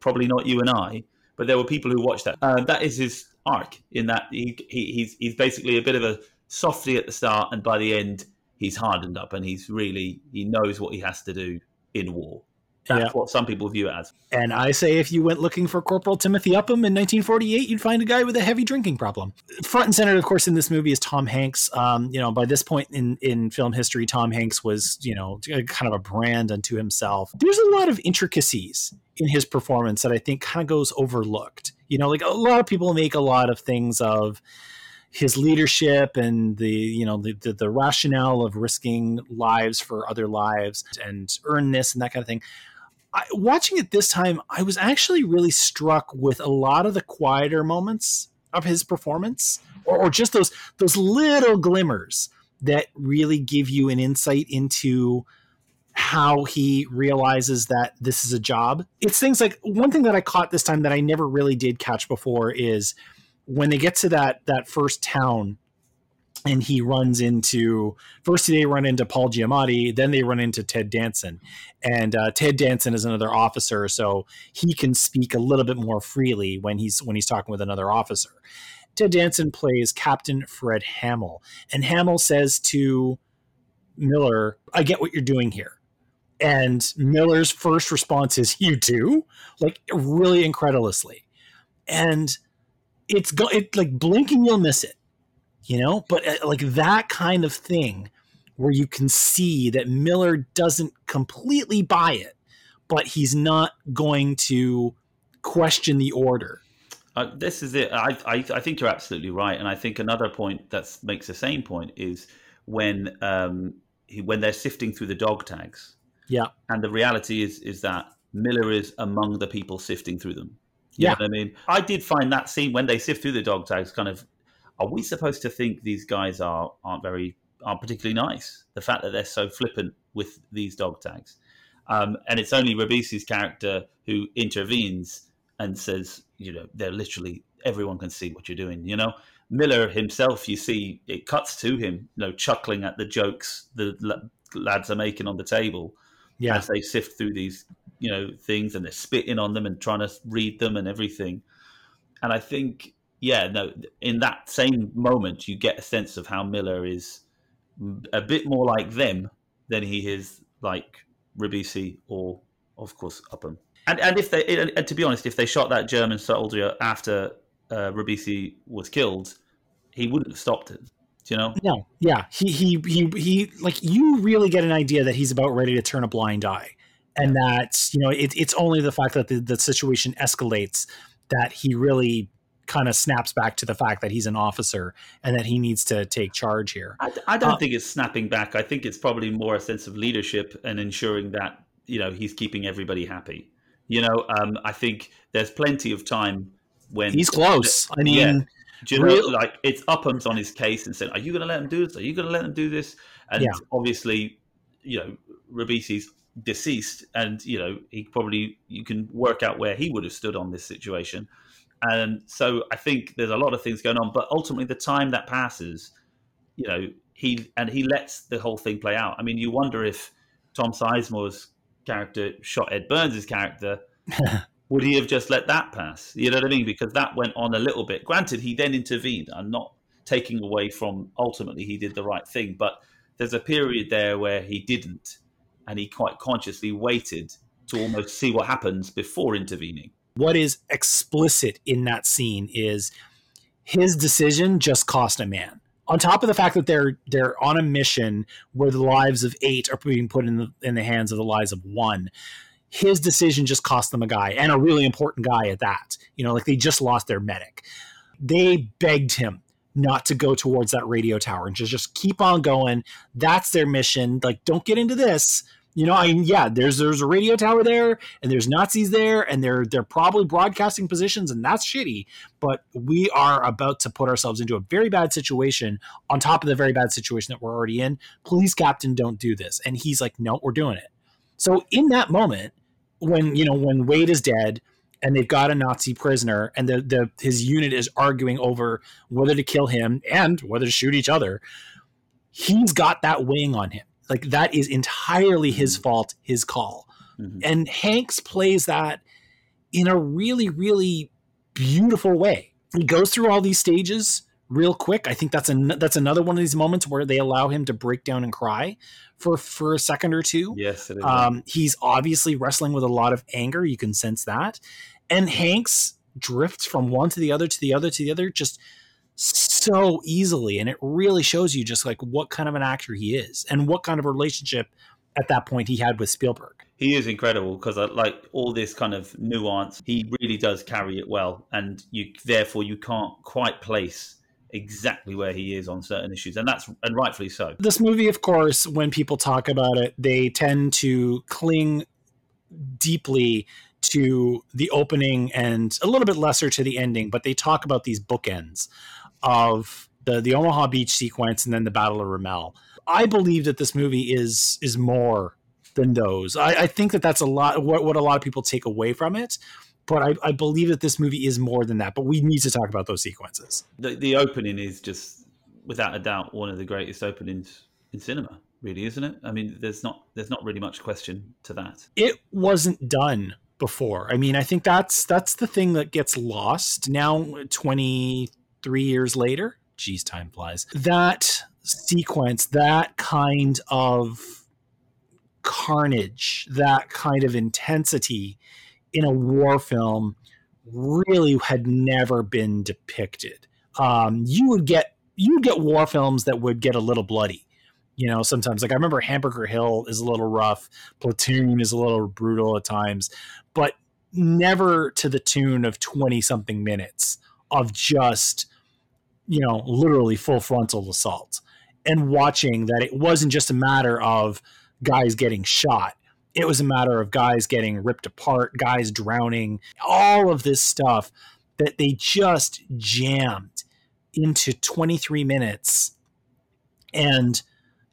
probably not you and I, but there were people who watched that. Uh, that is his arc in that he, he he's he's basically a bit of a softy at the start, and by the end he's hardened up, and he's really he knows what he has to do in war. That's yeah. what some people view it as. And I say if you went looking for Corporal Timothy Upham in 1948, you'd find a guy with a heavy drinking problem. Front and center, of course, in this movie is Tom Hanks. Um, you know, by this point in, in film history, Tom Hanks was, you know, kind of a brand unto himself. There's a lot of intricacies in his performance that I think kind of goes overlooked. You know, like a lot of people make a lot of things of, his leadership and the you know the, the, the rationale of risking lives for other lives and earn this and that kind of thing I, watching it this time, I was actually really struck with a lot of the quieter moments of his performance, or, or just those those little glimmers that really give you an insight into how he realizes that this is a job. It's things like one thing that I caught this time that I never really did catch before is when they get to that that first town and he runs into first they run into Paul Giamatti, then they run into Ted Danson, and uh, Ted Danson is another officer, so he can speak a little bit more freely when he's when he's talking with another officer. Ted Danson plays Captain Fred Hamill, and Hamill says to Miller, "I get what you're doing here. And Miller's first response is, "You do?" Like really incredulously, and it's go it like blinking you'll miss it, you know. But uh, like that kind of thing, where you can see that Miller doesn't completely buy it, but he's not going to question the order. Uh, this is it. I, I, I think you're absolutely right, and I think another point that makes the same point is when um, he, when they're sifting through the dog tags. Yeah, and the reality is is that Miller is among the people sifting through them. You yeah, I mean, I did find that scene when they sift through the dog tags kind of. Are we supposed to think these guys are aren't very aren't particularly nice? The fact that they're so flippant with these dog tags, um, and it's only Ribisi's character who intervenes and says, you know, they're literally everyone can see what you're doing. You know, Miller himself, you see, it cuts to him, you know, chuckling at the jokes the lads are making on the table yeah. as they sift through these, you know, things and they're spitting on them and trying to read them and everything. And I think, yeah, no, in that same moment, you get a sense of how Miller is a bit more like them than he is like Ribisi or, of course, Upham. And and if they and to be honest, if they shot that German soldier after uh, Ribisi was killed, he wouldn't have stopped it. Do you know? No, yeah, he he he he. Like you really get an idea that he's about ready to turn a blind eye, and that you know it, it's only the fact that the, the situation escalates that he really kind of snaps back to the fact that he's an officer and that he needs to take charge here. I, I don't uh, think it's snapping back. I think it's probably more a sense of leadership and ensuring that you know he's keeping everybody happy. You know, um, I think there's plenty of time when he's close. I mean, yeah, do you know, real... like it's Upham's on his case and said, "Are you going to let him do this? Are you going to let him do this?" And yeah. obviously, you know, Ribisi's deceased, and you know, he probably you can work out where he would have stood on this situation. And so I think there's a lot of things going on, but ultimately, the time that passes, you know, he and he lets the whole thing play out. I mean, you wonder if Tom Sizemore's character shot Ed Burns' character, would he have just let that pass? You know what I mean? Because that went on a little bit. Granted, he then intervened. I'm not taking away from ultimately he did the right thing, but there's a period there where he didn't, and he quite consciously waited to almost see what happens before intervening. What is explicit in that scene is his decision just cost a man. On top of the fact that they're they're on a mission where the lives of eight are being put in the in the hands of the lives of one his decision just cost them a guy and a really important guy at that. You know like they just lost their medic. They begged him not to go towards that radio tower and just just keep on going. That's their mission. Like don't get into this you know, I mean, yeah, there's there's a radio tower there, and there's Nazis there, and they're they're probably broadcasting positions, and that's shitty. But we are about to put ourselves into a very bad situation on top of the very bad situation that we're already in. Police Captain, don't do this. And he's like, No, we're doing it. So in that moment, when you know when Wade is dead, and they've got a Nazi prisoner, and the, the his unit is arguing over whether to kill him and whether to shoot each other. He's got that weighing on him like that is entirely his mm-hmm. fault, his call. Mm-hmm. And Hanks plays that in a really, really beautiful way. He goes through all these stages real quick. I think that's an that's another one of these moments where they allow him to break down and cry for for a second or two. Yes, it is. Um, he's obviously wrestling with a lot of anger. You can sense that, and Hanks drifts from one to the other to the other to the other, just so easily and it really shows you just like what kind of an actor he is and what kind of relationship at that point he had with Spielberg. He is incredible because uh, like all this kind of nuance, he really does carry it well and you therefore you can't quite place exactly where he is on certain issues and that's and rightfully so. This movie of course when people talk about it they tend to cling deeply to the opening and a little bit lesser to the ending but they talk about these bookends of the the Omaha Beach sequence and then the Battle of Ramelle. I believe that this movie is is more than those. I, I think that that's a lot what, what a lot of people take away from it. But I, I believe that this movie is more than that. But we need to talk about those sequences. The the opening is just without a doubt one of the greatest openings in cinema really isn't it i mean there's not there's not really much question to that it wasn't done before i mean i think that's that's the thing that gets lost now 20 three years later, geez, time flies. That sequence, that kind of carnage, that kind of intensity in a war film really had never been depicted. Um, you would get you would get war films that would get a little bloody. You know, sometimes like I remember Hamburger Hill is a little rough, Platoon is a little brutal at times, but never to the tune of 20 something minutes of just you know, literally full frontal assault and watching that it wasn't just a matter of guys getting shot. It was a matter of guys getting ripped apart, guys drowning, all of this stuff that they just jammed into 23 minutes and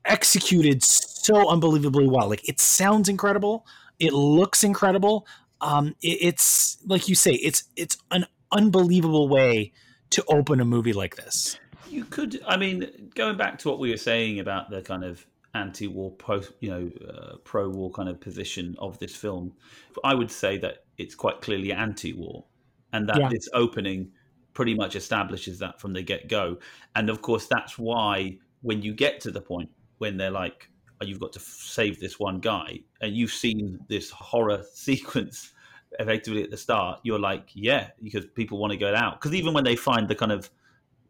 executed so unbelievably well. Like it sounds incredible, it looks incredible. Um, it, it's like you say, it's it's an unbelievable way to open a movie like this. You could, I mean, going back to what we were saying about the kind of anti-war, post, you know, uh, pro-war kind of position of this film, I would say that it's quite clearly anti-war, and that yeah. this opening pretty much establishes that from the get-go. And of course, that's why when you get to the point when they're like, oh, "You've got to save this one guy," and you've seen this horror sequence effectively at the start, you're like, yeah, because people want to go out. Because even when they find the kind of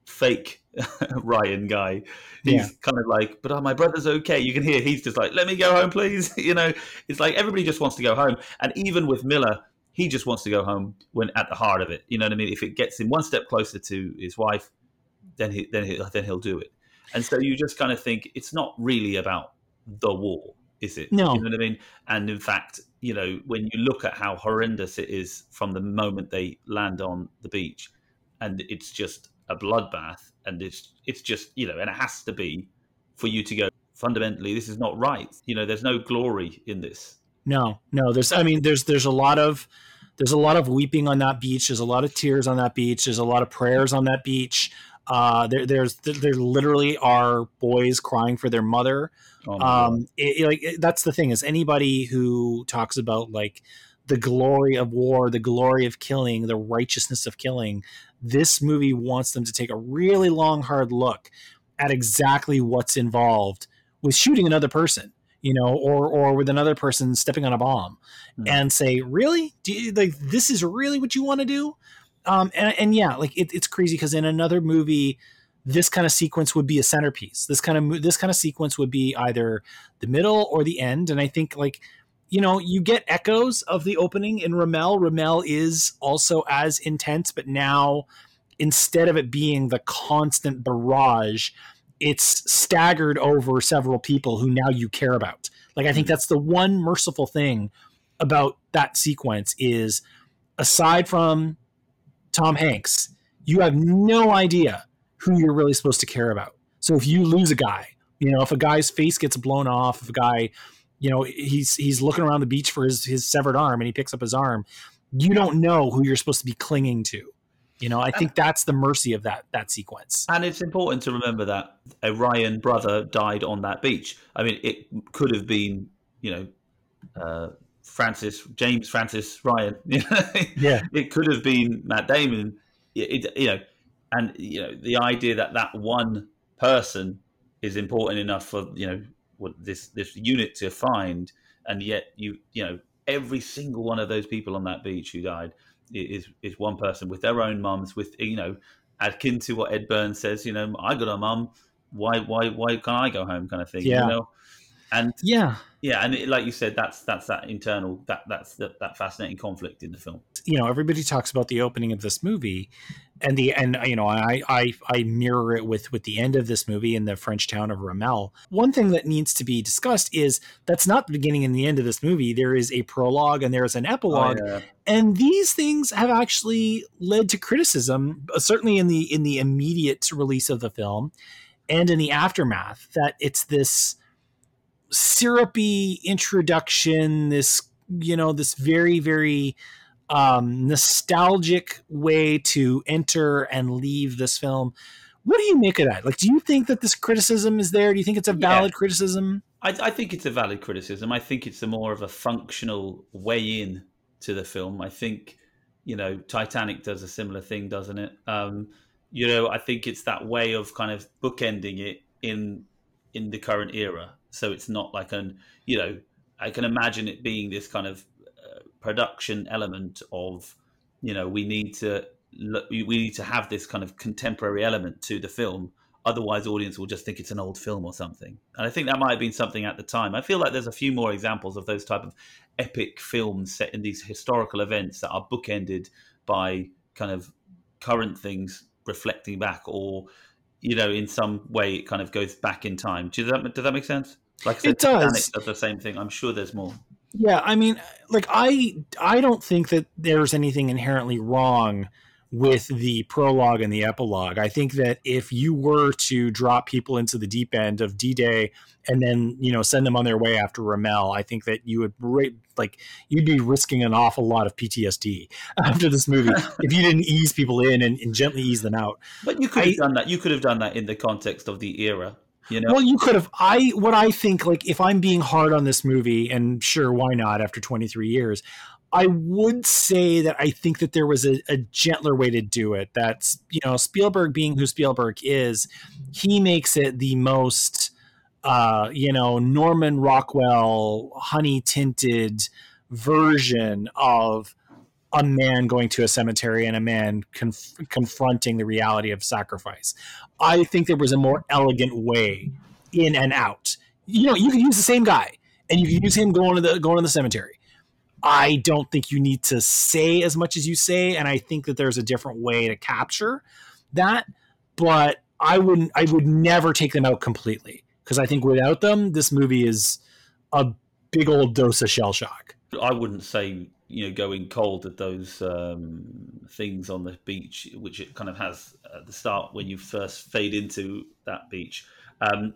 fake Ryan guy, he's yeah. kind of like, but oh, my brother's okay. You can hear he's just like, let me go home, please. you know, it's like everybody just wants to go home. And even with Miller, he just wants to go home when at the heart of it. You know what I mean? If it gets him one step closer to his wife, then he then he, then he'll do it. And so you just kind of think it's not really about the war, is it? No. You know what I mean? And in fact, you know, when you look at how horrendous it is from the moment they land on the beach, and it's just a bloodbath, and it's it's just you know, and it has to be for you to go. Fundamentally, this is not right. You know, there's no glory in this. No, no. There's, I mean, there's there's a lot of there's a lot of weeping on that beach. There's a lot of tears on that beach. There's a lot of prayers on that beach. Uh, there, there's there literally are boys crying for their mother. Oh um, it, it, like it, that's the thing is anybody who talks about like the glory of war, the glory of killing, the righteousness of killing. This movie wants them to take a really long, hard look at exactly what's involved with shooting another person you know, or or with another person stepping on a bomb, mm. and say, really, do you, like this is really what you want to do? Um, and, and yeah, like it, it's crazy because in another movie, this kind of sequence would be a centerpiece. This kind of this kind of sequence would be either the middle or the end. And I think like you know you get echoes of the opening in Ramelle. Ramelle is also as intense, but now instead of it being the constant barrage, it's staggered over several people who now you care about. Like I think hmm. that's the one merciful thing about that sequence is aside from Tom Hanks, you have no idea who you're really supposed to care about. So if you lose a guy, you know, if a guy's face gets blown off, if a guy, you know, he's he's looking around the beach for his his severed arm and he picks up his arm, you don't know who you're supposed to be clinging to. You know, I think that's the mercy of that that sequence. And it's important to remember that a Ryan brother died on that beach. I mean, it could have been, you know, uh, Francis James Francis Ryan. yeah, it could have been Matt Damon. It, it, you know, and you know the idea that that one person is important enough for you know what this this unit to find, and yet you you know every single one of those people on that beach who died is is one person with their own mums, with you know akin to what Ed Burns says. You know, I got a mum. Why why why can't I go home? Kind of thing. Yeah. You know, and yeah, yeah, and it, like you said, that's that's that internal that that's that, that fascinating conflict in the film. You know, everybody talks about the opening of this movie, and the and you know, I I I mirror it with with the end of this movie in the French town of Ramelle. One thing that needs to be discussed is that's not the beginning and the end of this movie. There is a prologue and there is an oh, epilogue, oh, yeah. and these things have actually led to criticism, uh, certainly in the in the immediate release of the film, and in the aftermath. That it's this syrupy introduction, this you know, this very very um, nostalgic way to enter and leave this film. What do you make of that? Like, do you think that this criticism is there? Do you think it's a valid yeah. criticism? I, I, think it's a valid criticism. I think it's a more of a functional way in to the film. I think, you know, Titanic does a similar thing, doesn't it? Um, you know, I think it's that way of kind of bookending it in in the current era so it's not like an you know I can imagine it being this kind of uh, production element of, you know, we need to we need to have this kind of contemporary element to the film. Otherwise, audience will just think it's an old film or something. And I think that might have been something at the time. I feel like there's a few more examples of those type of epic films set in these historical events that are bookended by kind of current things reflecting back, or you know, in some way, it kind of goes back in time. Does that does that make sense? Like I said, it does. does the same thing. I'm sure there's more. Yeah, I mean, like I I don't think that there's anything inherently wrong with the prologue and the epilogue. I think that if you were to drop people into the deep end of D-Day and then you know send them on their way after Ramelle, I think that you would like you'd be risking an awful lot of PTSD after this movie if you didn't ease people in and, and, gently ease them out. But you could have done that. You could have done that in the context of the era. You know? Well, you could have. I what I think like if I'm being hard on this movie, and sure, why not? After 23 years, I would say that I think that there was a, a, gentler way to do it. That's you know Spielberg being who Spielberg is, he makes it the most uh, you know Norman Rockwell honey tinted version of a man going to a cemetery and a man conf- confronting the reality of sacrifice. I think there was a more elegant way in and out. You know, you can use the same guy and you can use him going to the going to the cemetery. I don't think you need to say as much as you say, and I think that there's a different way to capture that. But I wouldn't. I would never take them out completely because I think without them, this movie is a big old dose of shell shock. I wouldn't say you know going cold at those um, things on the beach, which it kind of has at the start when you first fade into that beach. Um,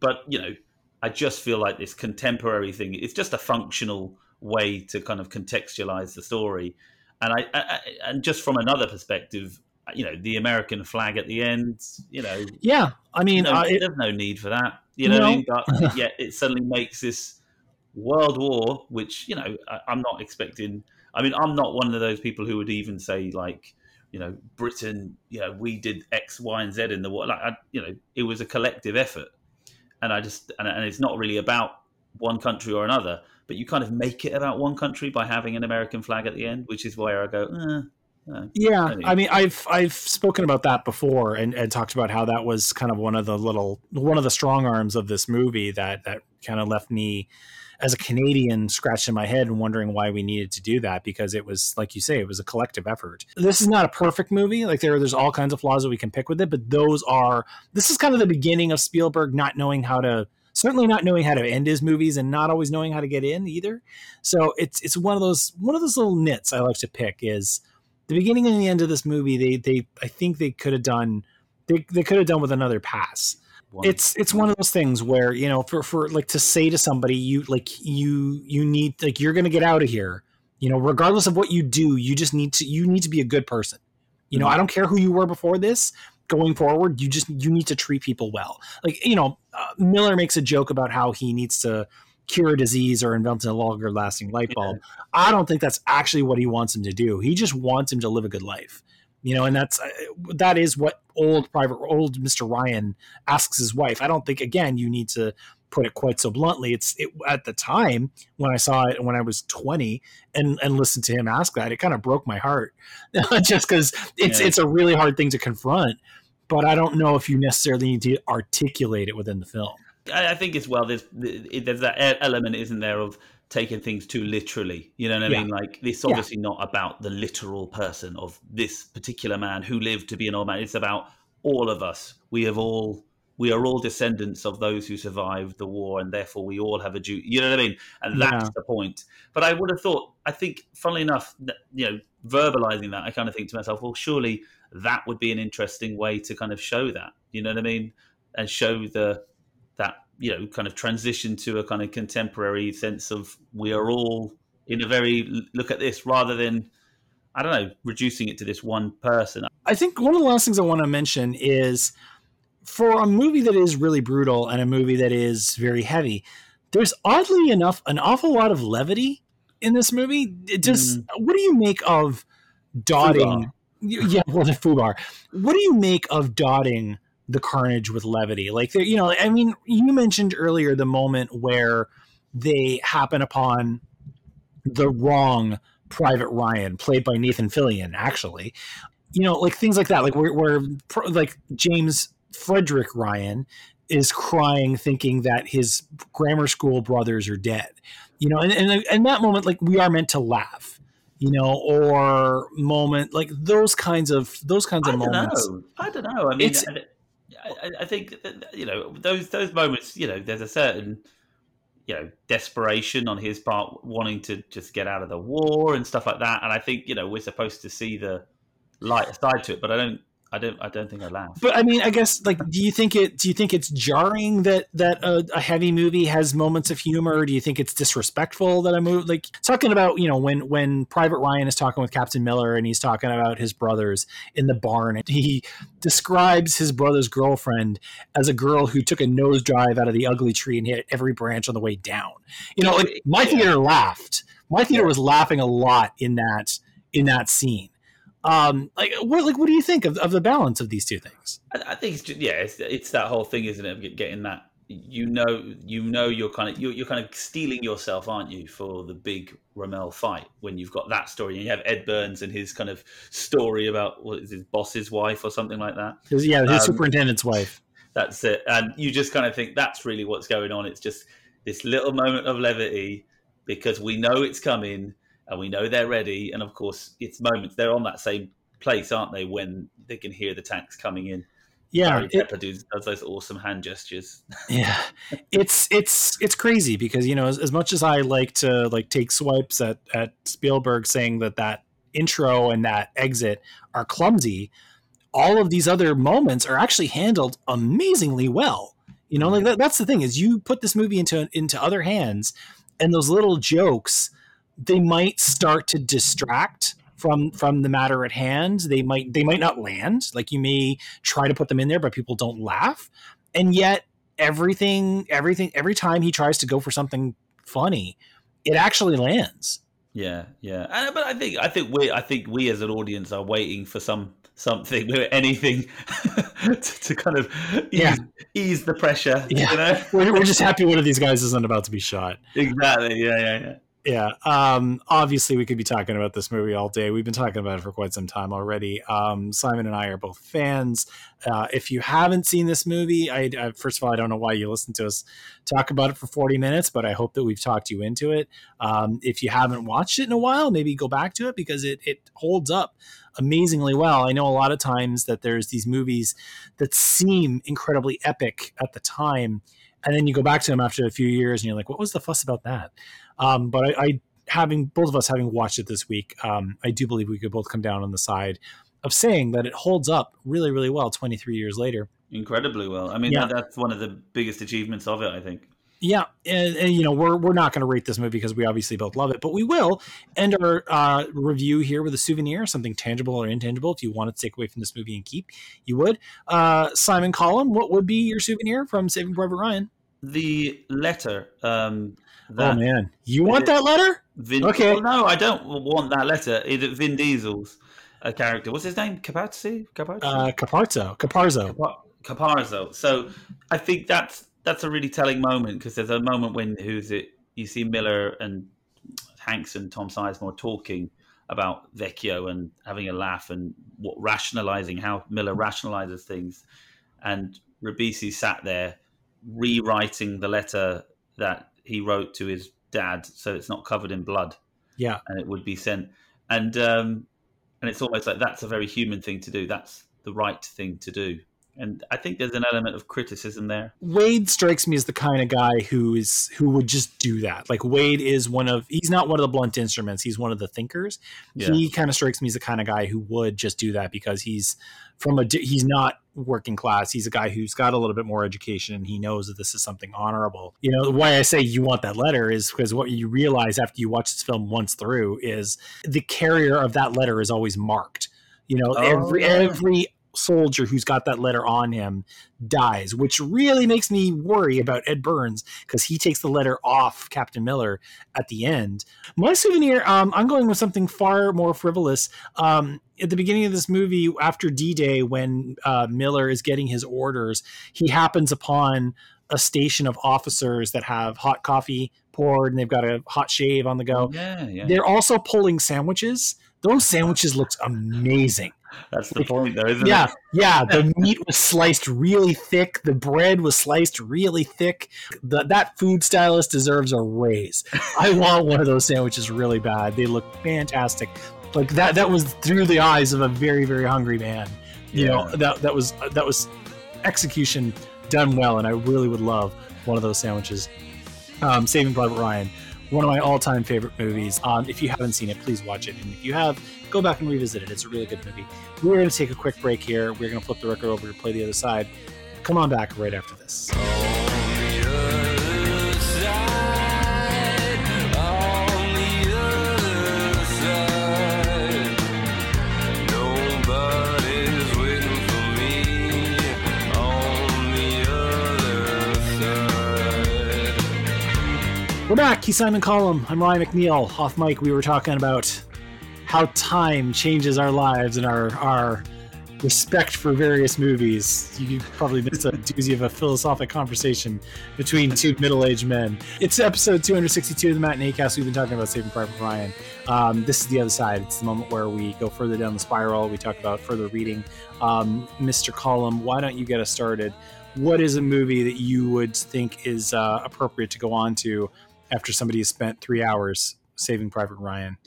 but you know, I just feel like this contemporary thing. It's just a functional way to kind of contextualize the story, and I, I and just from another perspective, you know, the American flag at the end. You know, yeah, I mean, it, there's no need for that. You know, no. I mean? but yet it suddenly makes this World War, which you know I, I'm not expecting. I mean, I'm not one of those people who would even say like, you know, Britain, you know, we did X, Y, and Z in the war. Like, I, you know, it was a collective effort, and I just and, and it's not really about one country or another, but you kind of make it about one country by having an American flag at the end, which is where I go. Eh, uh, yeah, anyway. I mean, I've I've spoken about that before and, and talked about how that was kind of one of the little one of the strong arms of this movie that that kind of left me as a Canadian scratching my head and wondering why we needed to do that because it was like you say it was a collective effort. This is not a perfect movie. Like there there's all kinds of flaws that we can pick with it, but those are this is kind of the beginning of Spielberg not knowing how to certainly not knowing how to end his movies and not always knowing how to get in either. So it's it's one of those one of those little nits I like to pick is the beginning and the end of this movie. They they I think they could have done they they could have done with another pass one. It's it's one of those things where you know for for like to say to somebody you like you you need like you're going to get out of here. You know, regardless of what you do, you just need to you need to be a good person. You know, mm-hmm. I don't care who you were before this. Going forward, you just you need to treat people well. Like you know, uh, Miller makes a joke about how he needs to cure a disease or invent a longer lasting light bulb. Yeah. I don't think that's actually what he wants him to do. He just wants him to live a good life you know, and that's uh, that is what old private old Mr. Ryan asks his wife. I don't think again you need to put it quite so bluntly. It's it, at the time when I saw it when I was 20 and and listened to him ask that, it kind of broke my heart, just because it's yeah. it's a really hard thing to confront. But I don't know if you necessarily need to articulate it within the film. I think as well. There's there's that element, isn't there, of taking things too literally. You know what I yeah. mean? Like this obviously yeah. not about the literal person of this particular man who lived to be an old man. It's about all of us. We have all we are all descendants of those who survived the war, and therefore we all have a duty. You know what I mean? And that's yeah. the point. But I would have thought. I think, funnily enough, you know, verbalizing that, I kind of think to myself, well, surely that would be an interesting way to kind of show that. You know what I mean? And show the that you know kind of transition to a kind of contemporary sense of we are all in a very look at this rather than I don't know reducing it to this one person. I think one of the last things I want to mention is for a movie that is really brutal and a movie that is very heavy. There's oddly enough an awful lot of levity in this movie. It just mm. what do you make of dotting? Yeah, well, the Fubar. What do you make of dotting the carnage with levity. Like, you know, I mean, you mentioned earlier the moment where they happen upon the wrong Private Ryan, played by Nathan Fillion, actually. You know, like things like that, like where, where like James Frederick Ryan is crying, thinking that his grammar school brothers are dead. You know, and and in that moment, like we are meant to laugh. You know, or moment like those kinds of those kinds of I don't moments. know. I don't know. I mean, It's- I, I, think you know those those moments. You know, there's a certain you know desperation on his part, wanting to just get out of the war and stuff like that. And I think you know we're supposed to see the light side to it, but I don't. I don't. I don't think I laugh. But I mean, I guess like, do you think it? Do you think it's jarring that that a, a heavy movie has moments of humor? Do you think it's disrespectful that a movie like talking about you know when when Private Ryan is talking with Captain Miller and he's talking about his brothers in the barn and he describes his brother's girlfriend as a girl who took a nosedive out of the ugly tree and hit every branch on the way down. You know, like my theater laughed. My theater was laughing a lot in that in that scene. Um, like what like what do you think of, of the balance of these two things? I, I think it's just, yeah, it's, it's that whole thing, isn't it? of Getting that you know, you know, you're kind of you're, you're kind of steeling yourself, aren't you, for the big Ramelle fight when you've got that story and you have Ed Burns and his kind of story about what is his boss's wife or something like that. Yeah, his Um, superintendent's wife. That's it, and you just kind of think that's really what's going on. It's just this little moment of levity because we know it's coming and we know they're ready, and of course, it's moments they're on that same place, aren't they, when they can hear the tanks coming in. Yeah, Barry it- does, does those awesome hand gestures. yeah. It's it's it's crazy because you know as, as much as I like to like take swipes at at Spielberg saying that that intro and that exit are clumsy, all of these other moments are actually handled amazingly well. You know, like mm-hmm. that, that's the thing is you put this movie into into other hands, and those little jokes they might start to distract from from the matter at hand. They might they might not land. Like you may try to put them in there, but people don't laugh, and yet everything everything every time he tries to go for something funny, it actually lands. Yeah, yeah. And, but I think I think we I think we as an audience are waiting for some something, anything to, to kind of ease, Yeah. ease the pressure. Yeah. You know? We're, we're just happy one of these guys isn't about to be shot. exactly. Yeah, yeah, yeah. Yeah. Um, obviously, we could be talking about this movie all day. We've been talking about it for quite some time already. Um, Simon and I are both fans. Uh, if you haven't seen this movie, I, I first of all, I don't know why you listened to us talk about it for 40 minutes, but I hope that we've talked you into it. Um, if you haven't watched it in a while, maybe go back to it because it, it holds up amazingly well. I know a lot of times that there's these movies that seem incredibly epic at the time, and then you go back to them after a few years and you're like, what was the fuss about that? Um, but I, I, having both of us having watched it this week, um, I do believe we could both come down on the side of saying that it holds up really, really well 23 years later. Incredibly well. I mean, Yeah. that, that's one of the biggest achievements of it. I think. Yeah, and, and you know we're we're not going to rate this movie because we obviously both love it, but we will end our uh, review here with a souvenir, something tangible or intangible. If you wanted to take away from this movie and keep, you would. Uh, Simon Columb, what would be your souvenir from Saving Private Ryan? The letter. Um, oh man, you want that letter? Vin, Okay. Well, no, I don't want that letter. Is it Vin Diesel's a character? What's his name? Capazzi? Capazzi? Uh, Caparzo, Caparzo. Capa- Caparzo. So I think that's that's a really telling moment because there's a moment when who's it? You see Miller and Hanks and Tom Sizemore talking about Vecchio and having a laugh and what rationalizing how Miller rationalizes things, and Ribisi sat there rewriting the letter that he wrote to his dad so it's not covered in blood. Yeah, and it would be sent. And um and it's almost like that's a very human thing to do. That's the right thing to do and i think there's an element of criticism there Wade strikes me as the kind of guy who is who would just do that. Like Wade is one of he's not one of the blunt instruments. He's one of the thinkers. yeah He kind of strikes me as the kind of guy who would just do that because he's from a he's not working class. He's a guy who's got a little bit more education and he knows that this is something honorable. You know, why I say you want that letter is because what you realize after you watch this film once through is the carrier of that letter is always marked. You know, Oh, every yeah. every soldier who's got that letter on him dies, which really makes me worry about Ed Burns because he takes the letter off Captain Miller at the end. My souvenir, um, I'm going with something far more frivolous. Um, at the beginning of this movie, after D Day, when uh, Miller is getting his orders, he happens upon a station of officers that have hot coffee poured and they've got a hot shave on the go. Yeah, yeah. They're also pulling sandwiches. Those sandwiches looked amazing. That's the point, though, isn't Yeah, it? yeah. yeah. The meat was sliced really thick. The bread was sliced really thick. The, that food stylist deserves a raise. I want one of those sandwiches really bad. They look fantastic. Like that. That was through the eyes of a very, very hungry man. You know that that was that was execution done well, and I really would love one of those sandwiches. Um, Saving Private Ryan, one of my all-time favorite movies. Um, if you haven't seen it, please watch it, and if you have, go back and revisit it. It's a really good movie. We're going to take a quick break here. We're going to flip the record over to play the other side. Come on back right after this. We're back. He's Simon Columb. I'm Ryan McNeil. Off mic, we were talking about how time changes our lives and our our respect for various movies. You probably missed a doozy of a philosophic conversation between two middle-aged men. It's episode 262 of the Matinee Cast. We've been talking about Saving Private Ryan. Um, this is the other side. It's the moment where we go further down the spiral. We talk about further reading. Um, Mr. Columb, why don't you get us started? What is a movie that you would think is uh, appropriate to go on to after somebody has spent three hours saving Private Ryan?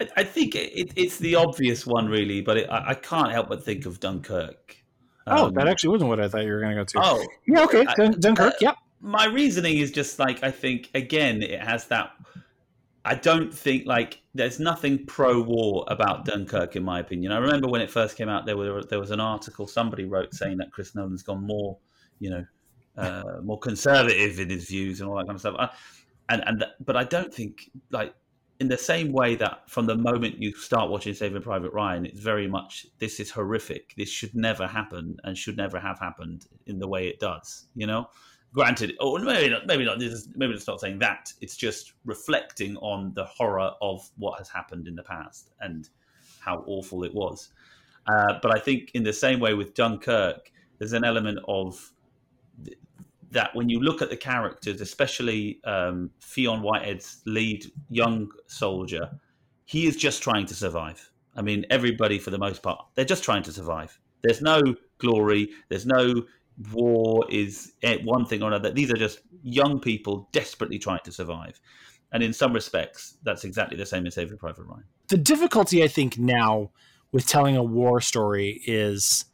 I, I think it, it's the obvious one, really, but it, I, I can't help but think of Dunkirk. oh, Um, that actually wasn't what I thought you were going to go to. Oh, yeah, okay. I- Dunkirk, uh, yep. my reasoning is just like I think again it has that. I don't think like there's nothing pro-war about Dunkirk in my opinion. I remember when it first came out, there were there was an article somebody wrote saying that Chris Nolan's gone more, you know, uh, more conservative in his views and all that kind of stuff. I, and and but I don't think like in the same way that from the moment you start watching Saving Private Ryan, it's very much this is horrific. This should never happen and should never have happened in the way it does. You know, granted, or maybe not. Maybe not. This is, maybe it's not saying that. It's just reflecting on the horror of what has happened in the past and how awful it was. Uh, but I think in the same way with Dunkirk, there's an element of that when you look at the characters, especially um, Fionn Whitehead's lead young soldier, he is just trying to survive. I mean, everybody for the most part, they're just trying to survive. There's no glory. There's no war. Is eh, one thing or another. These are just young people desperately trying to survive. And in some respects, that's exactly the same as Saving Private Ryan. The difficulty, I think, now with telling a war story is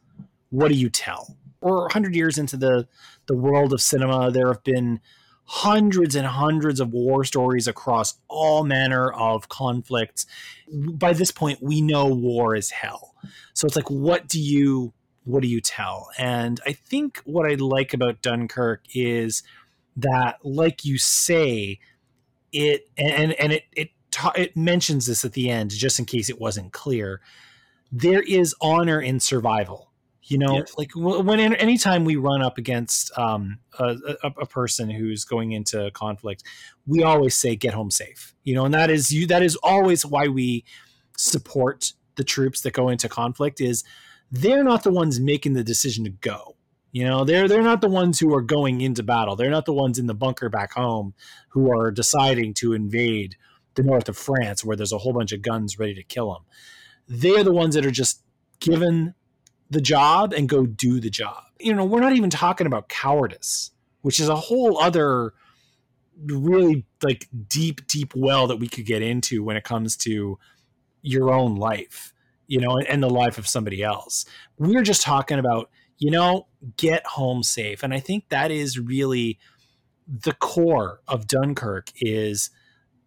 what do you tell? We're 100 years into the, the world of cinema. There have been hundreds and hundreds of war stories across all manner of conflicts. By this point, we know war is hell. So it's like, what do you what do you tell? And I think what I like about Dunkirk is that, like you say, it and and it it ta- it mentions this at the end just in case it wasn't clear. There is honor in survival. You know, Yes. like when anytime we run up against um, a, a, a person who's going into conflict, we always say get home safe. You know, and that is you. That is always why we support the troops that go into conflict. Is they're not the ones making the decision to go. You know, they're they're not the ones who are going into battle. They're not the ones in the bunker back home who are deciding to invade the north of France where there's a whole bunch of guns ready to kill them. They're the ones that are just given the job and go do the job. You know, we're not even talking about cowardice, which is a whole other really like deep deep well that we could get into when it comes to your own life, you know, and, and the life of somebody else. We're just talking about, you know, get home safe. And I think that is really the core of Dunkirk is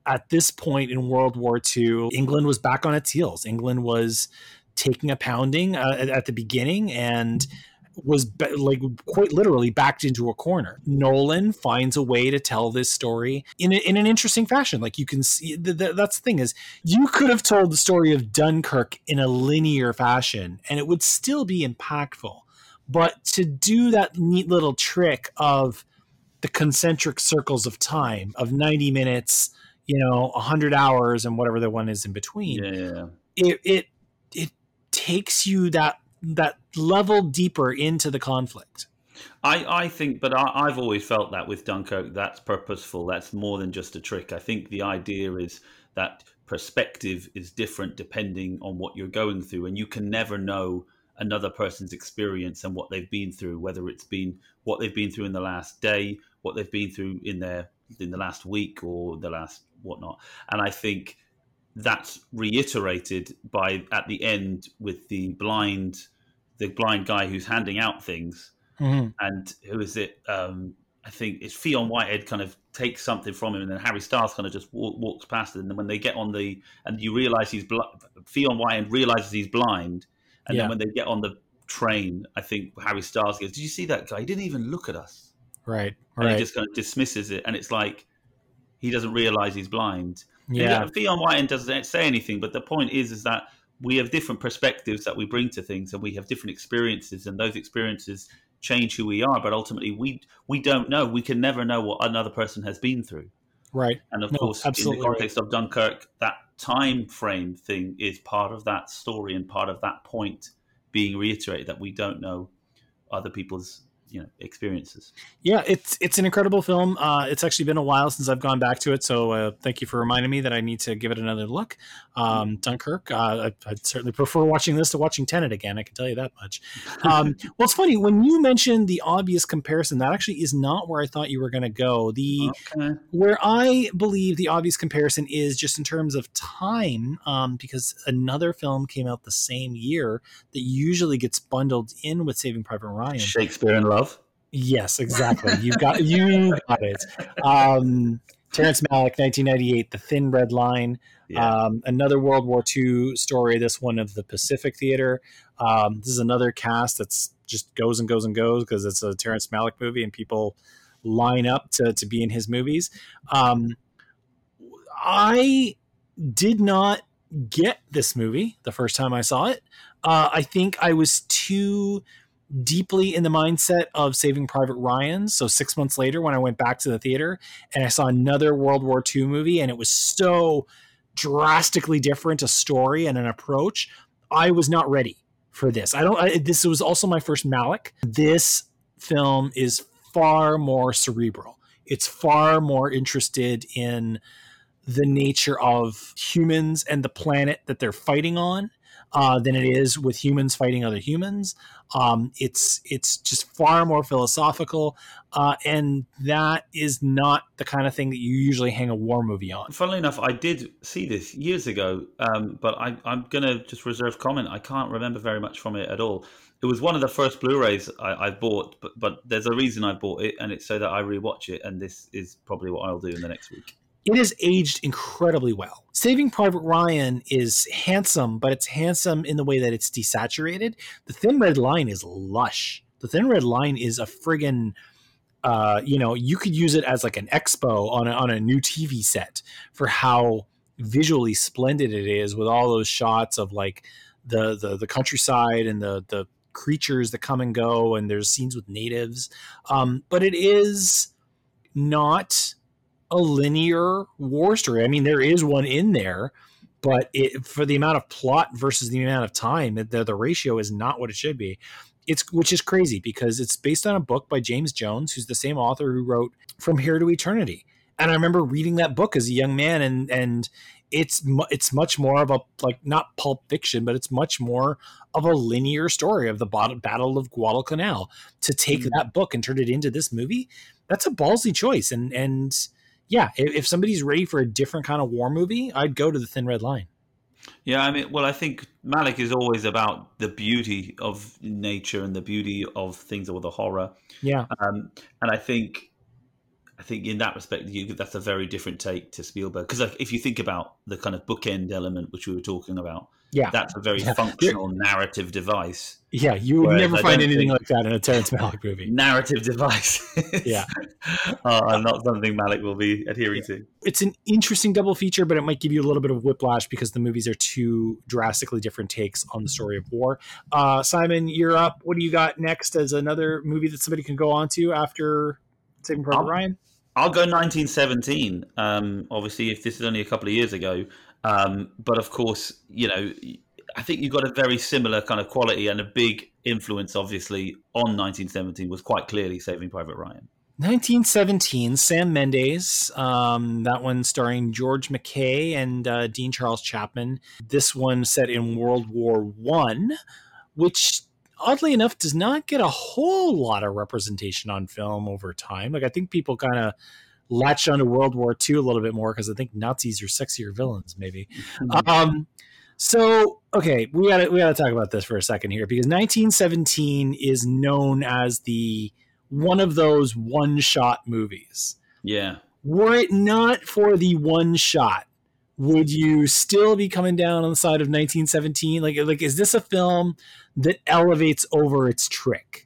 at this point in World War II, England was back on its heels. England was taking a pounding uh, at- at the beginning and was ba- like quite literally backed into a corner. Nolan finds a way to tell this story in, a, in an interesting fashion. Like you can see, th- th- that's the thing is you could have told the story of Dunkirk in a linear fashion and it would still be impactful. But to do that neat little trick of the concentric circles of time of 90 minutes, you know, 100 hours and whatever the one is in between, yeah. it it it takes you that that level deeper into the conflict. I, I think, but I, I've always felt that with Dunkirk, that's purposeful. That's more than just a trick. I think the idea is that perspective is different depending on what you're going through, and you can never know another person's experience and what they've been through, whether it's been what they've been through in the last day, what they've been through in their in the last week or the last whatnot. And I think that's reiterated by at the end with the blind the blind guy who's handing out things Mhm. and who is it um I think it's Fionn Whitehead kind of takes something from him, and then Harry Styles kind of just walk, walks past it. And then when they get on the, and you realize he's bl- Fionn Whitehead realizes he's blind, and Yeah. then when they get on the train, I think Harry Styles goes, "Did you see that guy? He didn't even look at us." Right. and Right. he just kind of dismisses it, and it's like he doesn't realize he's blind. And yeah. Fionn Whitehead doesn't say anything, but the point is, is that we have different perspectives that we bring to things, and we have different experiences, and those experiences change who we are. But ultimately, we we don't know. We can never know what another person has been through. Right. And of No, course, in the context of Dunkirk, that time frame thing is part of that story and part of that point being reiterated that we don't know other people's you know experiences. Yeah, it's it's an incredible film. Uh, it's actually been a while since I've gone back to it, so uh, thank you for reminding me that I need to give it another look. Um, Dunkirk, uh, I, I'd certainly prefer watching this to watching Tenet again. I can tell you that much. Um, well, it's funny when you mentioned the obvious comparison. That actually is not where I thought you were going to go. The Okay. where I believe the obvious comparison is just in terms of time, um, because another film came out the same year that usually gets bundled in with Saving Private Ryan. Shakespeare in Love. Yes, exactly. You got you got it. Um, Terrence Malick, 1998, The Thin Red Line. Yeah. Um, another World War II story. This one of the Pacific Theater. Um, this is another cast that's just goes and goes and goes because it's a Terrence Malick movie and people line up to to be in his movies. Um, I did not get this movie the first time I saw it. Uh, I think I was too deeply in the mindset of Saving Private Ryan. So six months later, when I went back to the theater and I saw another World War II movie, and it was so drastically different a story and an approach, I was not ready for this. I don't. I, this was also my first Malick. This film is far more cerebral. It's far more interested in the nature of humans and the planet that they're fighting on uh, than it is with humans fighting other humans. Um, it's it's just far more philosophical, uh, and that is not the kind of thing that you usually hang a war movie on. Funnily enough, I did see this years ago, um, but I, I'm going to just reserve comment. I can't remember very much from it at all. It was one of the first Blu-rays I, I bought, but, but there's a reason I bought it, and it's so that I rewatch it. And this is probably what I'll do in the next week. It is aged incredibly well. Saving Private Ryan is handsome, but it's handsome in the way that it's desaturated. The Thin Red Line is lush. The Thin Red Line is a friggin' uh, you know, you could use it as like an expo on a, on a new TV set for how visually splendid it is with all those shots of like the the, the countryside and the the creatures that come and go and there's scenes with natives um, but it is not a linear war story i mean there is one in there but it, for the amount of plot versus the amount of time the, the ratio is not what it should be it's which is crazy because it's based on a book by James Jones, who's the same author who wrote From Here to Eternity. And I remember reading that book as a young man, and and it's mu- it's much more of a like not pulp fiction, but it's much more of a linear story of the bat- Battle of Guadalcanal. To take Mm. that book and turn it into this movie, that's a ballsy choice. And and yeah, if, if somebody's ready for a different kind of war movie, I'd go to the Thin Red Line. Yeah, I mean, well, I think Malick is always about the beauty of nature and the beauty of things or the horror. Yeah, Um, and I think, I think in that respect, you, that's a very different take to Spielberg. Because like, if you think about the kind of bookend element which we were talking about, yeah, that's a very Yeah. functional narrative device. yeah. You would never I find anything like that in a Terrence Malick movie. Narrative device. Yeah. uh, not something Malick will be adhering to. it's an interesting double feature, but it might give you a little bit of whiplash because the movies are two drastically different takes on the story of war. Uh, Simon, you're up. What do you got next as another movie that somebody can go on to after Saving Private Ryan? I'll go 1917. Um, obviously, if this is only a couple of years ago, um, but of course, you know, I think you've got a very similar kind of quality and a big influence, obviously, on 1917 was quite clearly Saving Private Ryan. 1917, Sam Mendes. Um, that one starring George MacKay and uh, Dean Charles Chapman. This one set in World War One, which oddly enough does not get a whole lot of representation on film over time. Like I think people kind of latch onto World War II a little bit more because I think Nazis are sexier villains, maybe. Mm-hmm. Um, so okay, we got to we got to talk about this for a second here because 1917 is known as the one of those one shot movies. Yeah. Were it not for the one shot, would you still be coming down on the side of 1917? Like, like is this a film that elevates over its trick?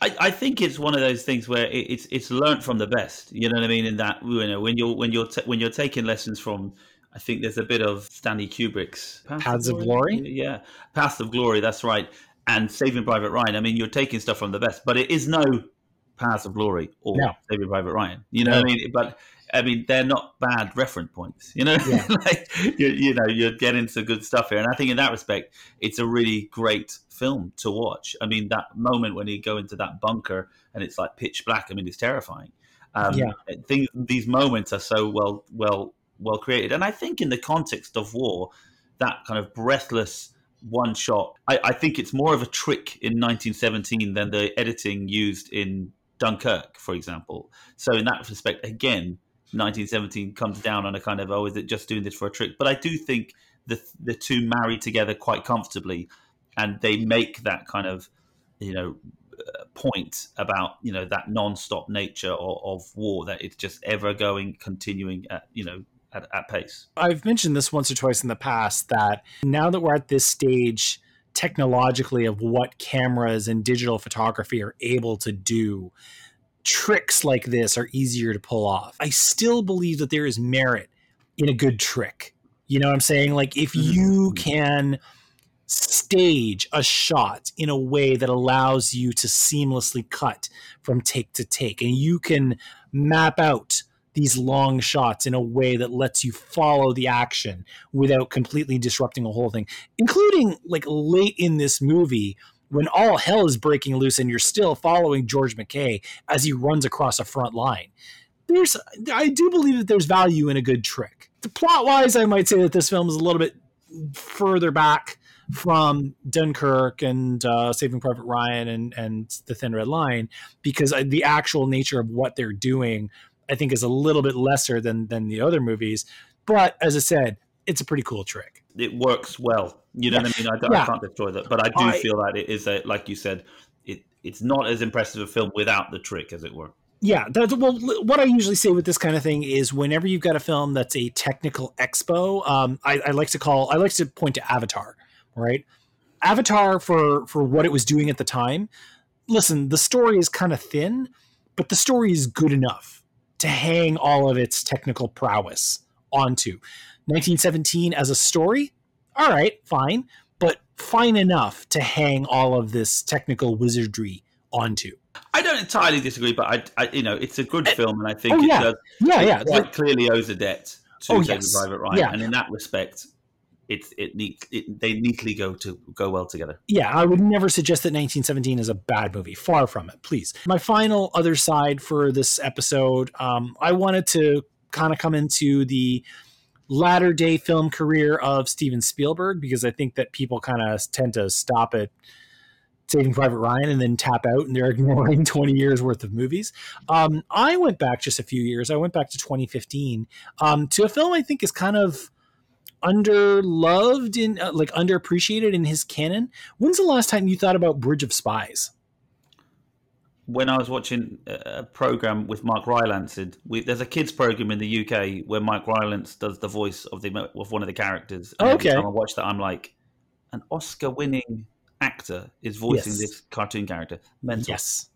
I, I think it's one of those things where it's it's learned from the best. You know what I mean? In that you know when you're when you're t- when you're taking lessons from, I think there's a bit of Stanley Kubrick's Paths, Paths of, Glory? of Glory. Yeah, Paths of Glory. That's right. And Saving Private Ryan. I mean, you're taking stuff from the best, but it is no Paths of Glory or no. Saving Private Ryan. You know no. what I mean? But I mean, they're not bad reference points. You know, yeah. like you, you, know, you're getting some good stuff here, and I think in that respect, it's a really great film to watch. I mean, that moment when you go into that bunker and it's like pitch black. I mean, it's terrifying. Um, yeah, things, these moments are so well, well, well created, and I think in the context of war, that kind of breathless one shot. I, I think it's more of a trick in 1917 than the editing used in Dunkirk, for example. So in that respect, again, 1917 comes down on a kind of oh, is it just doing this for a trick? But I do think the the two marry together quite comfortably, and they make that kind of you know uh, point about you know that non-stop nature of, of war that it's just ever going, continuing at you know at, at pace. I've mentioned this once or twice in the past that now that we're at this stage technologically of what cameras and digital photography are able to do tricks like this are easier to pull off. I still believe that there is merit in a good trick. You know what I'm saying? Like if mm-hmm. you can stage a shot in a way that allows you to seamlessly cut from take to take and you can map out these long shots in a way that lets you follow the action without completely disrupting the whole thing including like late in this movie when all hell is breaking loose and you're still following George MacKay as he runs across a front line. There's, I do believe that there's value in a good trick. The plot wise, I might say that this film is a little bit further back from Dunkirk and uh, Saving Private Ryan and and The Thin Red Line because the actual nature of what they're doing, I think, is a little bit lesser than than the other movies. But as I said, it's a pretty cool trick. It works well. You know yeah. what I mean? I, yeah. I, can't destroy that, but I do I, feel that it is a like you said, it it's not as impressive a film without the trick, as it were. Yeah, that's well. What I usually say with this kind of thing is, whenever you've got a film that's a technical expo, um, I, I like to call, I like to point to Avatar, right? Avatar for for what it was doing at the time. Listen, the story is kind of thin, but the story is good enough to hang all of its technical prowess onto. 1917 as a story, all right, fine, but fine enough to hang all of this technical wizardry onto. I don't entirely disagree, but I, I you know, it's a good eh, film, and I think oh, yeah. it does, yeah, yeah, quite clearly owes a debt to oh, yes. Private Ryan, yeah. and in that respect, it it, neat, it they neatly go to go well together. Yeah, I would never suggest that 1917 is a bad movie. Far from it, please. My final other side for this episode, um, I wanted to kind of come into the latter day film career of Steven Spielberg because I think that people kind of tend to stop at Saving Private Ryan and then tap out and they're ignoring 20 years worth of movies. Um, I went back just a few years. I went back to 2015 um, to a film I think is kind of underloved and uh, like underappreciated in his canon. When's the last time you thought about Bridge of Spies? When I was watching a program with Mark Rylance, we, there's a kids program in the UK where Mike Rylance does the voice of the of one of the characters. And okay. Every time I watch that, I'm like, an Oscar-winning actor is voicing yes. this cartoon character. Mental. Yes.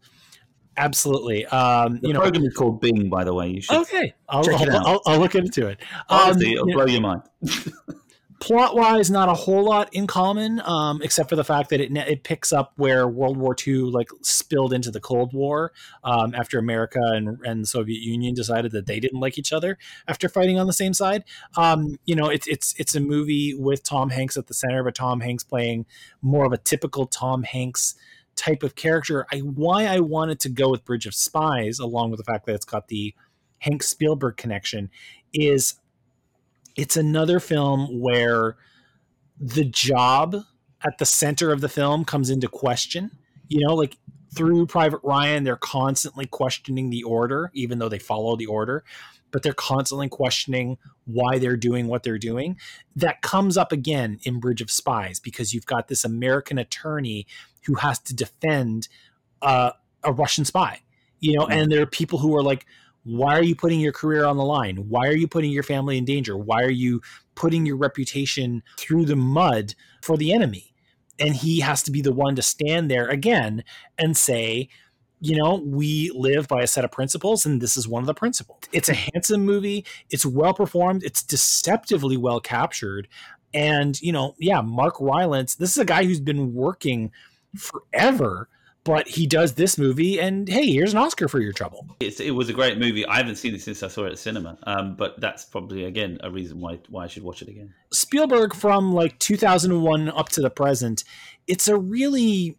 Absolutely. Um, the you program is called Bing, by the way. You should okay. I'll, I'll, I'll, I'll, look into it. Honestly, um, it'll blow know, your mind. plot wise, not a whole lot in common, um, except for the fact that it it picks up where World War II like spilled into the Cold War um, after America and, and the Soviet Union decided that they didn't like each other after fighting on the same side. Um, you know, it's it's it's a movie with Tom Hanks at the center, but Tom Hanks playing more of a typical Tom Hanks type of character. I why I wanted to go with Bridge of Spies, along with the fact that it's got the Hank Spielberg connection, is it's another film where the job at the center of the film comes into question. You know, like through Private Ryan, they're constantly questioning the order, even though they follow the order, but they're constantly questioning why they're doing what they're doing. That comes up again in Bridge of Spies because you've got this American attorney who has to defend uh, a Russian spy, you know, and there are people who are like, why are you putting your career on the line? Why are you putting your family in danger? Why are you putting your reputation through the mud for the enemy? And he has to be the one to stand there again and say, you know, we live by a set of principles, and this is one of the principles. It's a handsome movie. It's well performed. It's deceptively well captured. And, you know, yeah, Mark Rylance, this is a guy who's been working forever but he does this movie and hey here's an oscar for your trouble. It's, it was a great movie. I haven't seen it since i saw it at cinema um, but that's probably again a reason why why i should watch it again. Spielberg from like 2001 up to the present it's a really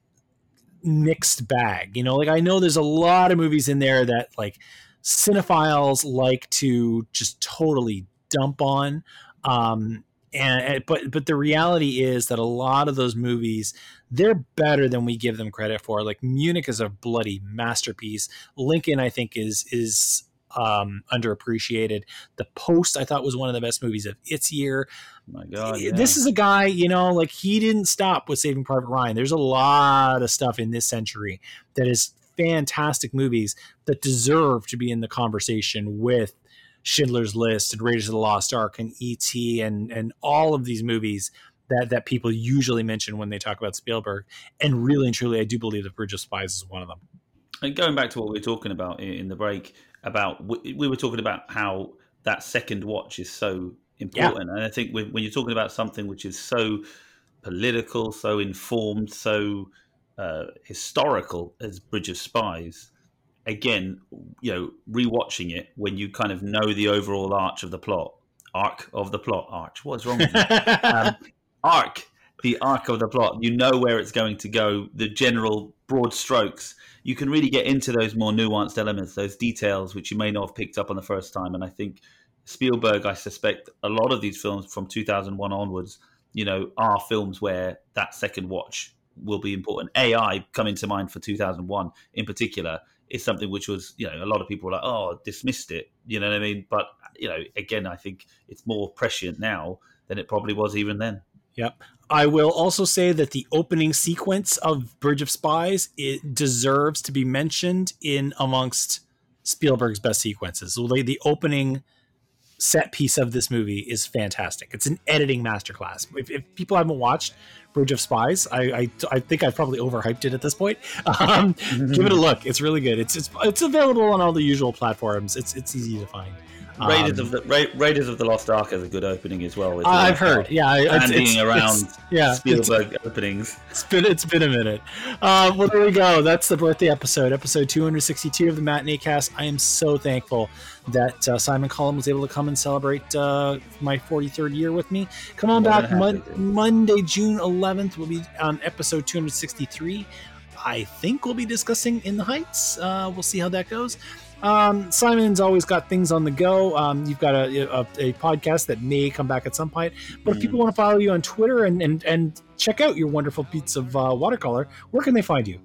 mixed bag you know? Like i know there's a lot of movies in there that like cinephiles like to just totally dump on um, and but but the reality is that a lot of those movies they're better than we give them credit for. Like munich is a bloody masterpiece. Lincoln i think is is um, underappreciated. The post i thought was one of the best movies of its year. My god yeah. this is a guy you know like he didn't stop with saving private ryan. There's a lot of stuff in this century that is fantastic movies that deserve to be in the conversation with Schindler's List and Raiders of the Lost Ark and E.T. and and all of these movies that that people usually mention when they talk about Spielberg. And really and truly, I do believe that Bridge of Spies is one of them. And going back to what we were talking about in the break, about we were talking about how that second watch is so important, yeah. and I think when you're talking about something which is so political, so informed, so uh, historical as Bridge of Spies, again, you know, rewatching it when you kind of know the overall arch of the plot, arc of the plot, arch. What's wrong with um, arc, the arc of the plot. You know where it's going to go. The general broad strokes. You can really get into those more nuanced elements, those details which you may not have picked up on the first time. And I think Spielberg, I suspect, a lot of these films from 2001 onwards, you know, are films where that second watch will be important. AI coming to mind for 2001 in particular is something which was, you know, a lot of people were like, oh, dismissed it. You know what I mean? But, you know, again, I think it's more prescient now than it probably was even then. Yep. I will also say that the opening sequence of Bridge of Spies it deserves to be mentioned in amongst Spielberg's best sequences. So the opening set piece of this movie is fantastic. It's an editing masterclass. If, if people haven't watched Bridge of Spies. I, I, I think I've probably overhyped it at this point. Um, give it a look; it's really good. It's, it's it's available on all the usual platforms. It's it's easy to find. Raiders um, of the Ra- Raiders of the Lost Ark is a good opening as well. I've heard, yeah, it's, it's, around it's, yeah, Spielberg openings. It's been it's been a minute. Uh, well, there we go. That's the birthday episode, episode 262 of the Matinee Cast. I am so thankful that uh, Simon Columb was able to come and celebrate uh, my 43rd year with me. Come on back Mon- Monday, June 11th. We'll be on episode 263. I think we'll be discussing In the Heights. Uh, we'll see how that goes. Um, Simon's always got things on the go. Um, you've got a, a, a, podcast that may come back at some point. But mm. if people want to follow you on Twitter and, and, and check out your wonderful beats of uh, watercolor, where can they find you?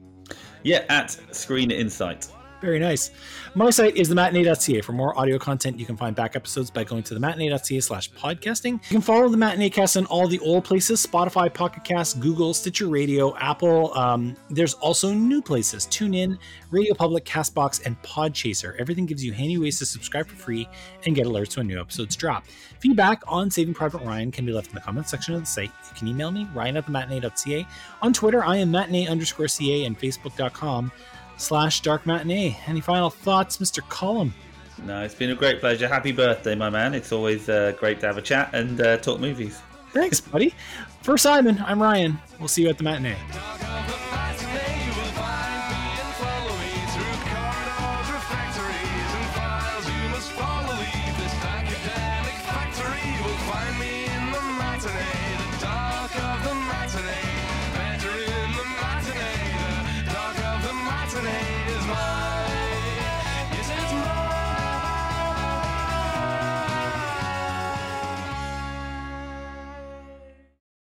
Yeah, at Screen Insight. Very nice. My site is thematinee.ca. For more audio content, you can find back episodes by going to thematinee.ca slash podcasting. You can follow the Matinee Cast on all the old places Spotify, Pocket Cast, Google, Stitcher Radio, Apple. Um, there's also new places TuneIn, Radio Public, Castbox, and Podchaser. Everything gives you handy ways to subscribe for free and get alerts when new episodes drop. Feedback on Saving Private Ryan can be left in the comments section of the site. You can email me, ryan at thematinee.ca. On Twitter, I am matinee underscore ca and facebook.com slash dark matinee. Any final thoughts, Mr. Columb? No, it's been a great pleasure. Happy birthday, my man. It's always uh, great to have a chat and uh, talk movies. Thanks, buddy. For Simon, I'm Ryan. We'll see you at the matinee.